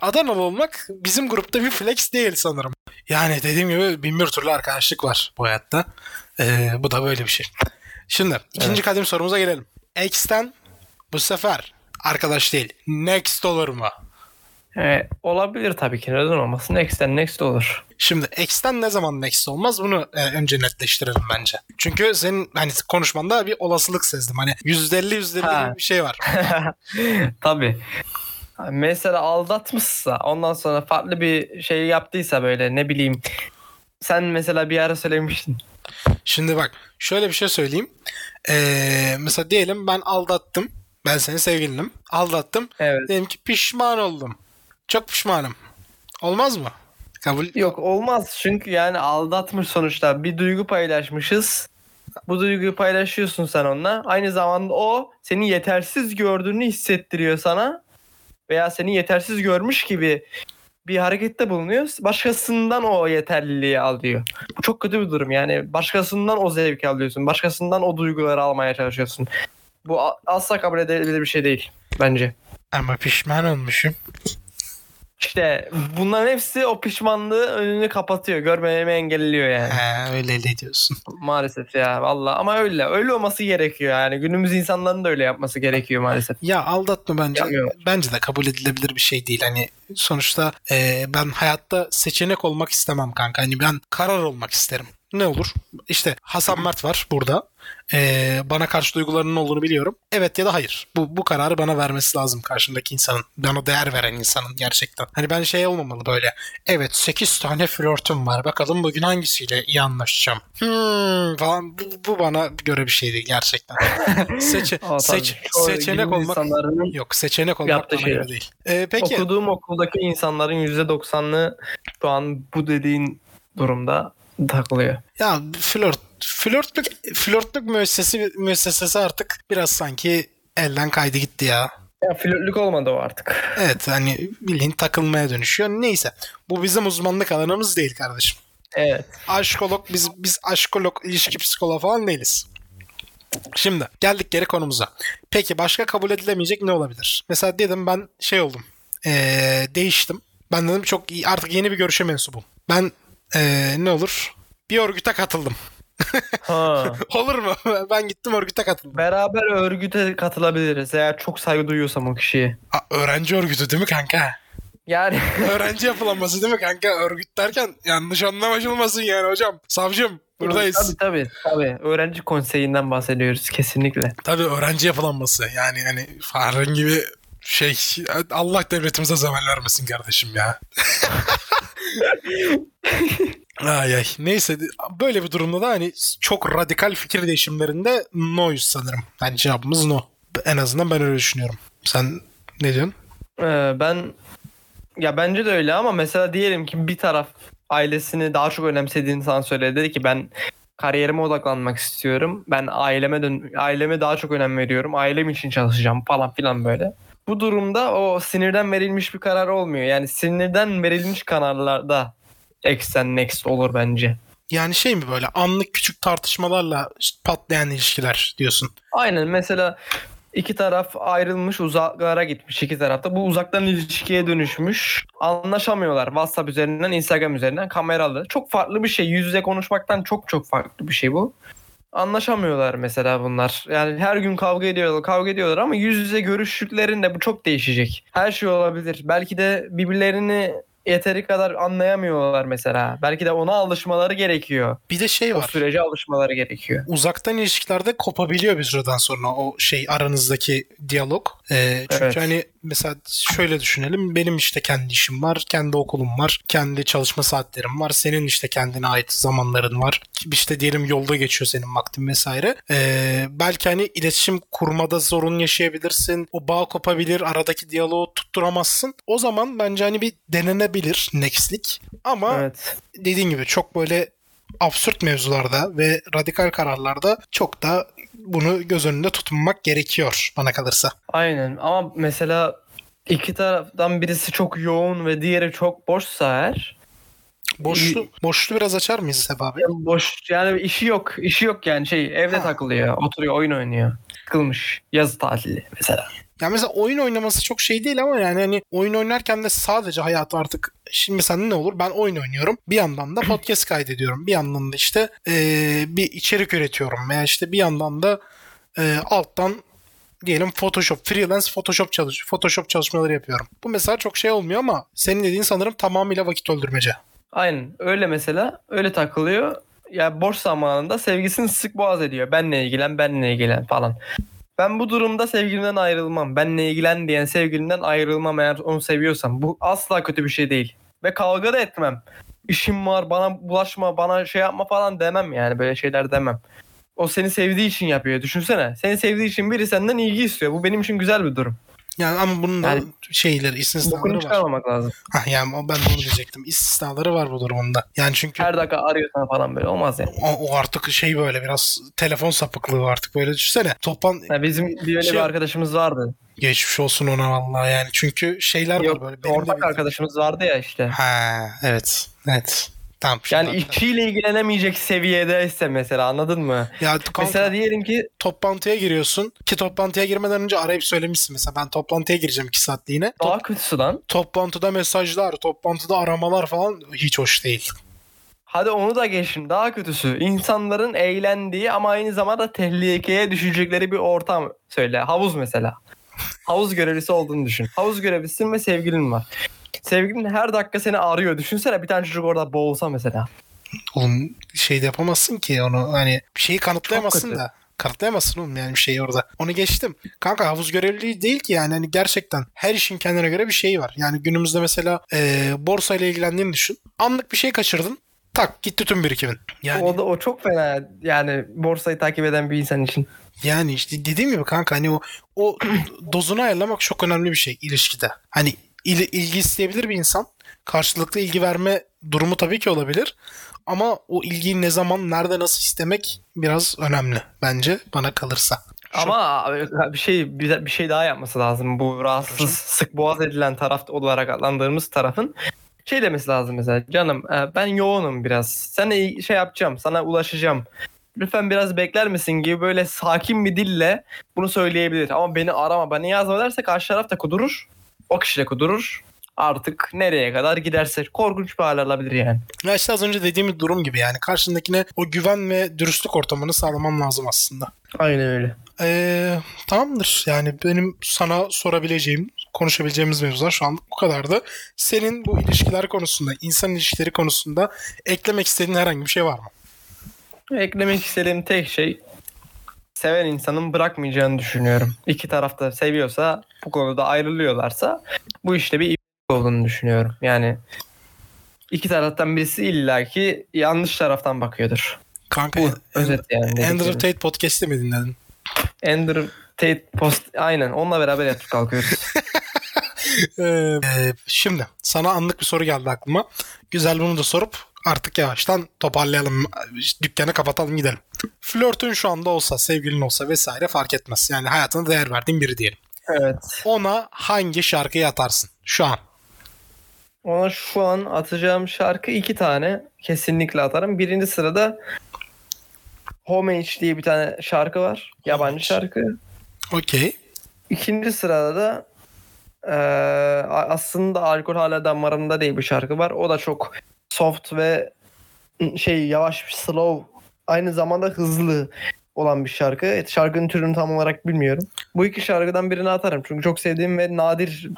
Adanalı olmak bizim grupta bir flex değil sanırım. Yani dediğim gibi bin bir türlü arkadaşlık var bu hayatta. Ee, bu da böyle bir şey. Şimdi ikinci Evet. kadim sorumuza gelelim. X'ten bu sefer arkadaş değil. Next olur mu? E, olabilir tabii ki. Neden olmasın? Next'ten next olur. Şimdi X'ten ne zaman next olmaz bunu e, önce netleştirelim bence. Çünkü senin hani konuşmanda bir olasılık sezdim. Hani %50 %50 Ha. bir şey var. tabii. Mesela aldatmışsa ondan sonra farklı bir şey yaptıysa böyle ne bileyim sen mesela bir ara söylemiştin. Şimdi bak şöyle bir şey söyleyeyim. Ee, mesela diyelim ben aldattım. Ben senin sevgilinim. Aldattım. Evet. Diyelim ki pişman oldum. Çok pişmanım. Olmaz mı? Kabul. Yok olmaz çünkü yani aldatmış sonuçta bir duygu paylaşmışız. Bu duyguyu paylaşıyorsun sen onunla. Aynı zamanda o seni yetersiz gördüğünü hissettiriyor sana. Veya seni yetersiz görmüş gibi bir harekette bulunuyor. Başkasından o yeterliliği alıyor. Bu çok kötü bir durum yani. Başkasından o zevki alıyorsun. Başkasından o duyguları almaya çalışıyorsun. Bu asla kabul edilebilir bir şey değil bence. Ama pişman olmuşum. İşte bunların hepsi o pişmanlığı önünü kapatıyor. Görmemi engelliyor yani. He, öyle öyle diyorsun. Maalesef ya valla ama öyle. Öyle olması gerekiyor yani. Günümüz insanların da öyle yapması gerekiyor maalesef. Ya aldatma bence. Yapmıyor. Bence de kabul edilebilir bir şey değil. Hani sonuçta e, ben hayatta seçenek olmak istemem kanka. Hani ben karar olmak isterim. Ne olur? İşte Hasan Mert var burada. E, bana karşı duygularının olduğunu biliyorum. Evet ya da hayır. Bu, bu kararı bana vermesi lazım karşındaki insanın. Bana değer veren insanın gerçekten. Hani ben şey olmamalı böyle. Evet 8 tane flörtüm var. Bakalım bugün hangisiyle iyi anlaşacağım. Hmm, falan. Bu, bu bana göre bir şey değil gerçekten. Seçe, Aa, seç, seçenek olmak Yok seçenek olmak bana şeyler. göre değil. Ee, peki okuduğum okuldaki insanların %90'ı şu an bu dediğin durumda takılıyor. ya flört flörtlük flörtlük müessesesi müessesesi artık biraz sanki elden kaydı gitti ya. Ya flörtlük olmadı o artık. Evet hani bildiğin takılmaya dönüşüyor. Neyse bu bizim uzmanlık alanımız değil kardeşim. Evet. Aşkolog biz biz aşkolog ilişki psikoloğu falan değiliz. Şimdi geldik geri konumuza. Peki başka kabul edilemeyecek ne olabilir? Mesela dedim ben şey oldum. Ee, değiştim. Ben dedim çok iyi artık yeni bir görüşe mensubum. Ben ee, ne olur? Bir örgüte katıldım. Ha. Olur mu? Ben gittim örgüte katıldım. Beraber örgüte katılabiliriz eğer çok saygı duyuyorsam o kişiye. Aa, öğrenci örgütü değil mi kanka? Yani öğrenci yapılanması değil mi kanka? Örgüt derken yanlış anlaşılmasın yani hocam. Savcım buradayız. Tabii tabii. tabii. Öğrenci konseyinden bahsediyoruz kesinlikle. Tabii öğrenci yapılanması. Yani hani Farın gibi şey Allah devletimize zeval vermesin kardeşim ya. ay ay. Neyse böyle bir durumda da hani çok radikal fikir değişimlerinde no'yuz sanırım. Yani cevabımız no. En azından ben öyle düşünüyorum. Sen ne diyorsun? Ee, ben ya bence de öyle ama mesela diyelim ki bir taraf ailesini daha çok önemsediğini sana söyledi. Dedi ki ben kariyerime odaklanmak istiyorum. Ben aileme dön aileme daha çok önem veriyorum. Ailem için çalışacağım falan filan böyle. Bu durumda o sinirden verilmiş bir karar olmuyor. Yani sinirden verilmiş kararlarda exten next olur bence. Yani şey mi böyle anlık küçük tartışmalarla işte patlayan ilişkiler diyorsun. Aynen mesela iki taraf ayrılmış uzaklara gitmiş iki tarafta. Bu uzaktan ilişkiye dönüşmüş. Anlaşamıyorlar WhatsApp üzerinden Instagram üzerinden kameralı. Çok farklı bir şey. Yüz yüze konuşmaktan çok çok farklı bir şey bu. Anlaşamıyorlar mesela bunlar. Yani her gün kavga ediyorlar, kavga ediyorlar ama yüz yüze görüştüklerinde bu çok değişecek. Her şey olabilir. Belki de birbirlerini yeteri kadar anlayamıyorlar mesela. Belki de ona alışmaları gerekiyor. Bir de şey O var. sürece alışmaları gerekiyor. Uzaktan ilişkilerde kopabiliyor bir süreden sonra o şey aranızdaki diyalog. Ee, çünkü Evet. hani mesela şöyle düşünelim. Benim işte kendi işim var, kendi okulum var, kendi çalışma saatlerim var. Senin işte kendine ait zamanların var. İşte diyelim yolda geçiyor senin vaktin vesaire. Ee, belki hani iletişim kurmada sorun yaşayabilirsin. O bağ kopabilir, aradaki diyaloğu tutturamazsın. O zaman bence hani bir denenebilir nextlik. Ama Evet. dediğin gibi çok böyle absürt mevzularda ve radikal kararlarda çok da bunu göz önünde tutmak gerekiyor bana kalırsa. Aynen ama mesela iki taraftan birisi çok yoğun ve diğeri çok boşsa eğer Boşlu, boşluğu biraz açar mıyız Seba abi? boş yani işi yok işi yok yani şey evde Ha. takılıyor oturuyor oyun oynuyor sıkılmış yazı tatili mesela Yani mesela oyun oynaması çok şey değil ama yani hani oyun oynarken de sadece hayatı artık şimdi mesela ne olur? Ben oyun oynuyorum. Bir yandan da podcast kaydediyorum. Bir yandan da işte eee, bir içerik üretiyorum veya işte bir yandan da eee, alttan diyelim Photoshop freelance Photoshop çalış Photoshop çalışmaları yapıyorum. Bu mesela çok şey olmuyor ama senin dediğin sanırım tamamıyla vakit öldürmece. aynen. Öyle mesela. Öyle takılıyor. Ya boş zamanında sevgisini sık boğaz ediyor. Benle ilgilen benle ilgilen falan ben bu durumda sevgilimden ayrılmam. Benle ilgilen diyen sevgilimden ayrılmam eğer onu seviyorsam. Bu asla kötü bir şey değil. Ve kavga da etmem. İşim var bana bulaşma bana şey yapma falan demem yani. Böyle şeyler demem. O seni sevdiği için yapıyor. Düşünsene. Seni sevdiği için biri senden ilgi istiyor. Bu benim için güzel bir durum Yani ama bunun da Yani- şeyleri, istisnaları var. çıkarmamak lazım Hah, yani ben onu diyecektim. İstisnaları var bu durumda. Yani çünkü her dakika arıyorsan falan böyle olmaz yani o, o artık şey böyle biraz telefon sapıklığı artık böyle düşünsene. Toplan Ya bizim bir öyle Şey- bir arkadaşımız vardı. geçmiş olsun ona vallahi yani. Çünkü şeyler Yok var böyle. Benim ortak arkadaşımız vardı ya işte. Ha evet. Evet. Tamam. şimdi Yani işiyle ilgilenemeyecek seviyedeyse mesela anladın mı? ya kanka, Mesela diyelim ki toplantıya giriyorsun ki toplantıya girmeden önce arayıp söylemişsin mesela ben toplantıya gireceğim iki saatliğine. daha Top- kötüsü lan. toplantıda mesajlar, toplantıda aramalar falan hiç hoş değil. Hadi onu da geçin. Daha kötüsü. insanların eğlendiği ama aynı zamanda tehlikeye düşecekleri bir ortam söyle. Havuz mesela. Havuz görevlisi olduğunu düşün. Havuz görevlisin ve sevgilin var. Sevgilin her dakika seni arıyor. Düşünsene bir tane çocuk orada boğulsa mesela. Oğlum şey de yapamazsın ki onu hani bir şeyi kanıtlayamazsın da. Kanıtlayamazsın oğlum yani bir şeyi orada. Onu geçtim. Kanka havuz görevliliği değil ki yani hani gerçekten her işin kendine göre bir şeyi var. Yani günümüzde mesela e, borsa ile ilgilendiğini düşün. Anlık bir şey kaçırdın. Tak gitti tüm birikimin. Yani O da o çok fena yani borsayı takip eden bir insan için. yani işte dediğim gibi kanka hani o o dozunu ayarlamak çok önemli bir şey ilişkide. Hani il- ilgi isteyebilir bir insan. Karşılıklı ilgi verme durumu tabii ki olabilir. Ama o ilgiyi ne zaman, nerede, nasıl istemek biraz önemli bence bana kalırsa. Şu- Ama bir şey bir, bir şey daha yapması lazım. Bu rahatsız sık boğaz edilen taraf olarak adlandırdığımız tarafın şey demesi lazım mesela. Canım e, ben yoğunum biraz. Sana iyi- şey yapacağım. Sana ulaşacağım. Lütfen biraz bekler misin gibi böyle sakin bir dille bunu söyleyebilir. Ama beni arama beni yazma derse karşı taraf da kudurur. O kişi de kudurur. Artık nereye kadar giderse korkunç bir hal alabilir yani. Ya işte az önce dediğimiz durum gibi yani karşındakine o güven ve dürüstlük ortamını sağlaman lazım aslında. Aynen öyle. Ee, tamamdır. Yani benim sana sorabileceğim, konuşabileceğimiz mevzular şu anlık bu kadardı. Senin bu ilişkiler konusunda, insan ilişkileri konusunda eklemek istediğin herhangi bir şey var mı? Eklemek istediğim tek şey seven insanın bırakmayacağını düşünüyorum. İki tarafta seviyorsa bu konuda ayrılıyorlarsa bu işte bir olduğunu düşünüyorum. Yani iki taraftan birisi illaki yanlış taraftan bakıyordur. Kanka Bu özet yani. Andrew. Tate podcast'i mi dinledin? Andrew Tate post aynen onunla beraber yatıp kalkıyoruz. Ee, şimdi sana anlık bir soru geldi aklıma. Güzel bunu da sorup artık yavaştan toparlayalım. Dükkanı kapatalım gidelim. Flörtün şu anda olsa, sevgilin olsa vesaire fark etmez. Yani hayatına değer verdiğin biri diyelim. evet. Ona hangi şarkıyı atarsın şu an? Ona şu an atacağım şarkı iki tane kesinlikle atarım. Birinci sırada Homage diye bir tane şarkı var. Yabancı Homage. şarkı. Okey. İkinci sırada da eee, aslında alkol hala damarımda diye bir şarkı var. O da çok soft ve şey yavaş slow aynı zamanda hızlı olan bir şarkı. Şarkının türünü tam olarak bilmiyorum. Bu iki şarkıdan birini atarım. Çünkü çok sevdiğim ve nadir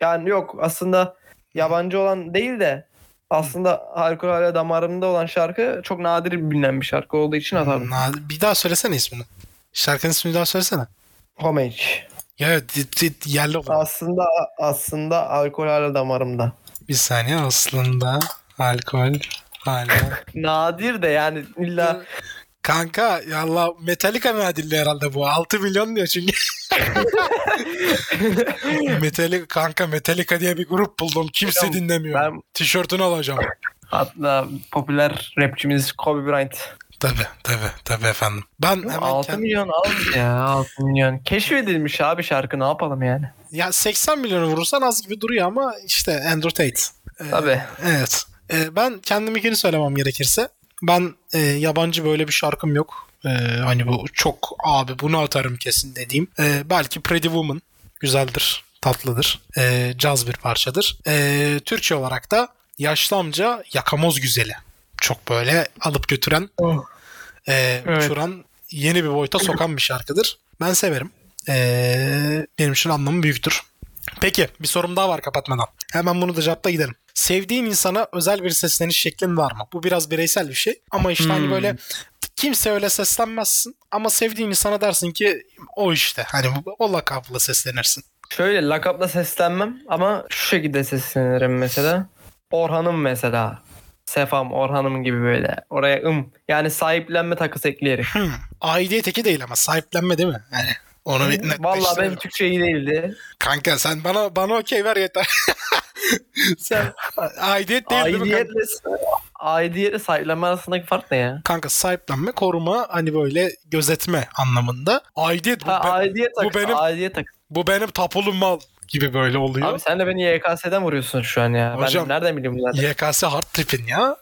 yani yok aslında yabancı olan değil de aslında hala damarımda olan şarkı çok nadir bilinen bir şarkı olduğu için atardım. Na- Bir daha söylesene ismini. Şarkının ismini bir daha söylesene. Homage. Ya di- yerli olan. Aslında aslında alkol hala damarımda. Bir saniye aslında alkol hala. Nadir de yani illa Kanka yallah Metallica nadilli herhalde bu. 6 milyon diyor çünkü. Metallica kanka Metallica diye bir grup buldum. Kimse Ya dinlemiyor. ben- Tişörtünü alacağım. hatta popüler rapçimiz Kobe Bryant. Tabi tabi tabi efendim. Ben hemen 6 kend- milyon az ya 6 milyon. Keşfedilmiş abi şarkı ne yapalım yani. ya 80 milyonu vurursan az gibi duruyor ama işte Andrew Tate. Ee, Tabii. Evet. Ee, ben kendiminkini söylemem gerekirse. Ben e, yabancı böyle bir şarkım yok. Ee, hani bu çok abi bunu atarım kesin dediğim. Ee, belki Pretty Woman güzeldir, tatlıdır. Ee, caz bir parçadır. Ee, Türkçe olarak da Yaşlı Amca Yakamoz Güzeli. Çok böyle alıp götüren, e, Evet. uçuran, yeni bir boyuta sokan bir şarkıdır. Ben severim. Ee, benim için anlamı büyüktür. Peki bir sorum daha var kapatmadan. Hemen bunu da cevapla gidelim. Sevdiğin insana özel bir sesleniş şeklin var mı? Bu biraz bireysel bir şey. Ama işte hani Hmm. böyle kimse öyle seslenmezsin. Ama sevdiğin insana dersin ki o işte. Hani o lakapla seslenirsin. Şöyle lakapla seslenmem ama şu şekilde seslenirim mesela. Orhan'ım mesela. Sefam, Orhan'ım gibi böyle. Oraya ım. Yani sahiplenme takısı ekleyerek. Hmm. Aidiyet eki değil ama sahiplenme değil mi? Yani onu netleştirelim. Vallahi benim Türkçe iyi değildi. Kanka sen bana bana okey ver yeter. sen aidiyet değil değil mi kanka? Aidiyetle, sahiplenme arasındaki fark ne ya? Kanka sahiplenme, koruma hani böyle gözetme anlamında. Aidiyet bu, Ha, be- aidiyet takısı. benim- Aidiyet takısı. bu benim tapulu mal gibi böyle oluyor. Abi sen de beni YKS'den vuruyorsun şu an ya. Hocam, ben nereden bileyim bunları? YKS hard trip'in ya.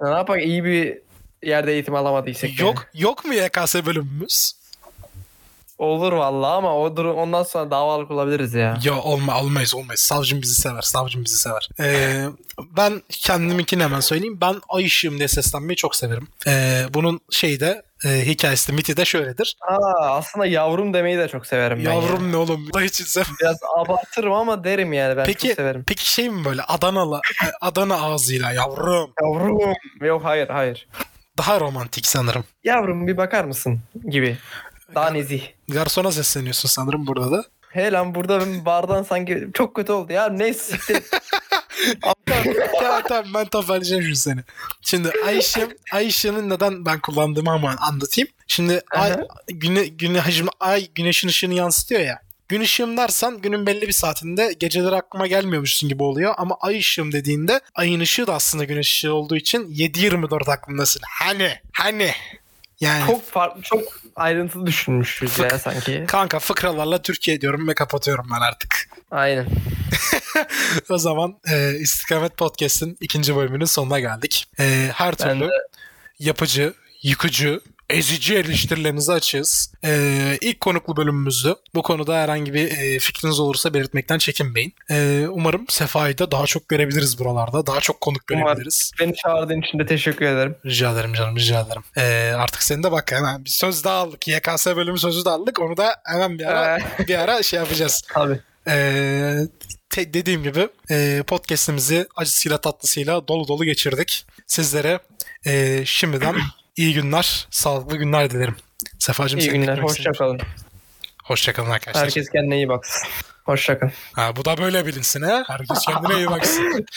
Ne yapak iyi bir yerde eğitim alamadıysak. Yok yok mu YKS bölümümüz? Olur vallahi ama o durum ondan sonra davalık olabiliriz ya. Ya olma olmayız olmayız. Savcım bizi sever. Savcım bizi sever. Ee, ben kendiminkini hemen söyleyeyim. Ben ay ışığım diye seslenmeyi çok severim. Ee, bunun şeyi de e, hikayesi miti de şöyledir. Aa, aslında yavrum demeyi de çok severim ben. ya. Yavrum ne oğlum? Da hiç sev- Biraz abartırım ama derim yani ben Peki çok severim. peki şey mi böyle Adanalı Adana ağzıyla yavrum? Yavrum. Yok hayır hayır. Daha romantik sanırım. Yavrum bir bakar mısın gibi. Daha nezih. Garsona sesleniyorsun sanırım burada da. He lan burada ben bardan sanki çok kötü oldu ya. Neyse siktir. Tamam tamam ben toparlayacağım şimdi seni. Şimdi Ayşe, Ayşe'nin neden ben kullandığımı hemen anlatayım. Şimdi ay, güne, güne, şimdi ay güneşin ışığını yansıtıyor ya. Gün ışığım dersen günün belli bir saatinde geceleri aklıma gelmiyormuşsun gibi oluyor. Ama ay ışığım dediğinde ayın ışığı da aslında güneş ışığı olduğu için 7-24 aklımdasın. Hani hani yani çok farklı çok ayrıntılı düşünmüşüz ya sanki. kanka fıkralarla Türkiye diyorum ve kapatıyorum ben artık. Aynen. o zaman e, İstikamet Podcast'in ikinci bölümünün sonuna geldik. E, her Ben türlü de yapıcı, yıkıcı, ezici eleştirilerinizi açığız. E, ilk konuklu bölümümüzdü. Bu konuda herhangi bir e, fikriniz olursa belirtmekten çekinmeyin. E, umarım Sefa'yı da daha çok görebiliriz buralarda. Daha çok konuk Umarım. görebiliriz. beni çağırdığın için de teşekkür ederim. Rica ederim canım rica ederim. E, artık seni de bak hemen bir söz daha aldık. YKS bölümü sözü de aldık. Onu da hemen bir ara, bir ara şey yapacağız. Tabii. Ee, te- dediğim gibi e, podcast'imizi acısıyla tatlısıyla dolu dolu geçirdik. Sizlere e, şimdiden iyi günler, sağlıklı günler dilerim. Sefacığım İyi günler. Hoşçakalın. Hoşçakalın arkadaşlar. Herkes kendine iyi baksın. Hoşçakalın. Ha, bu da böyle bilinsin ha. Herkes kendine iyi baksın.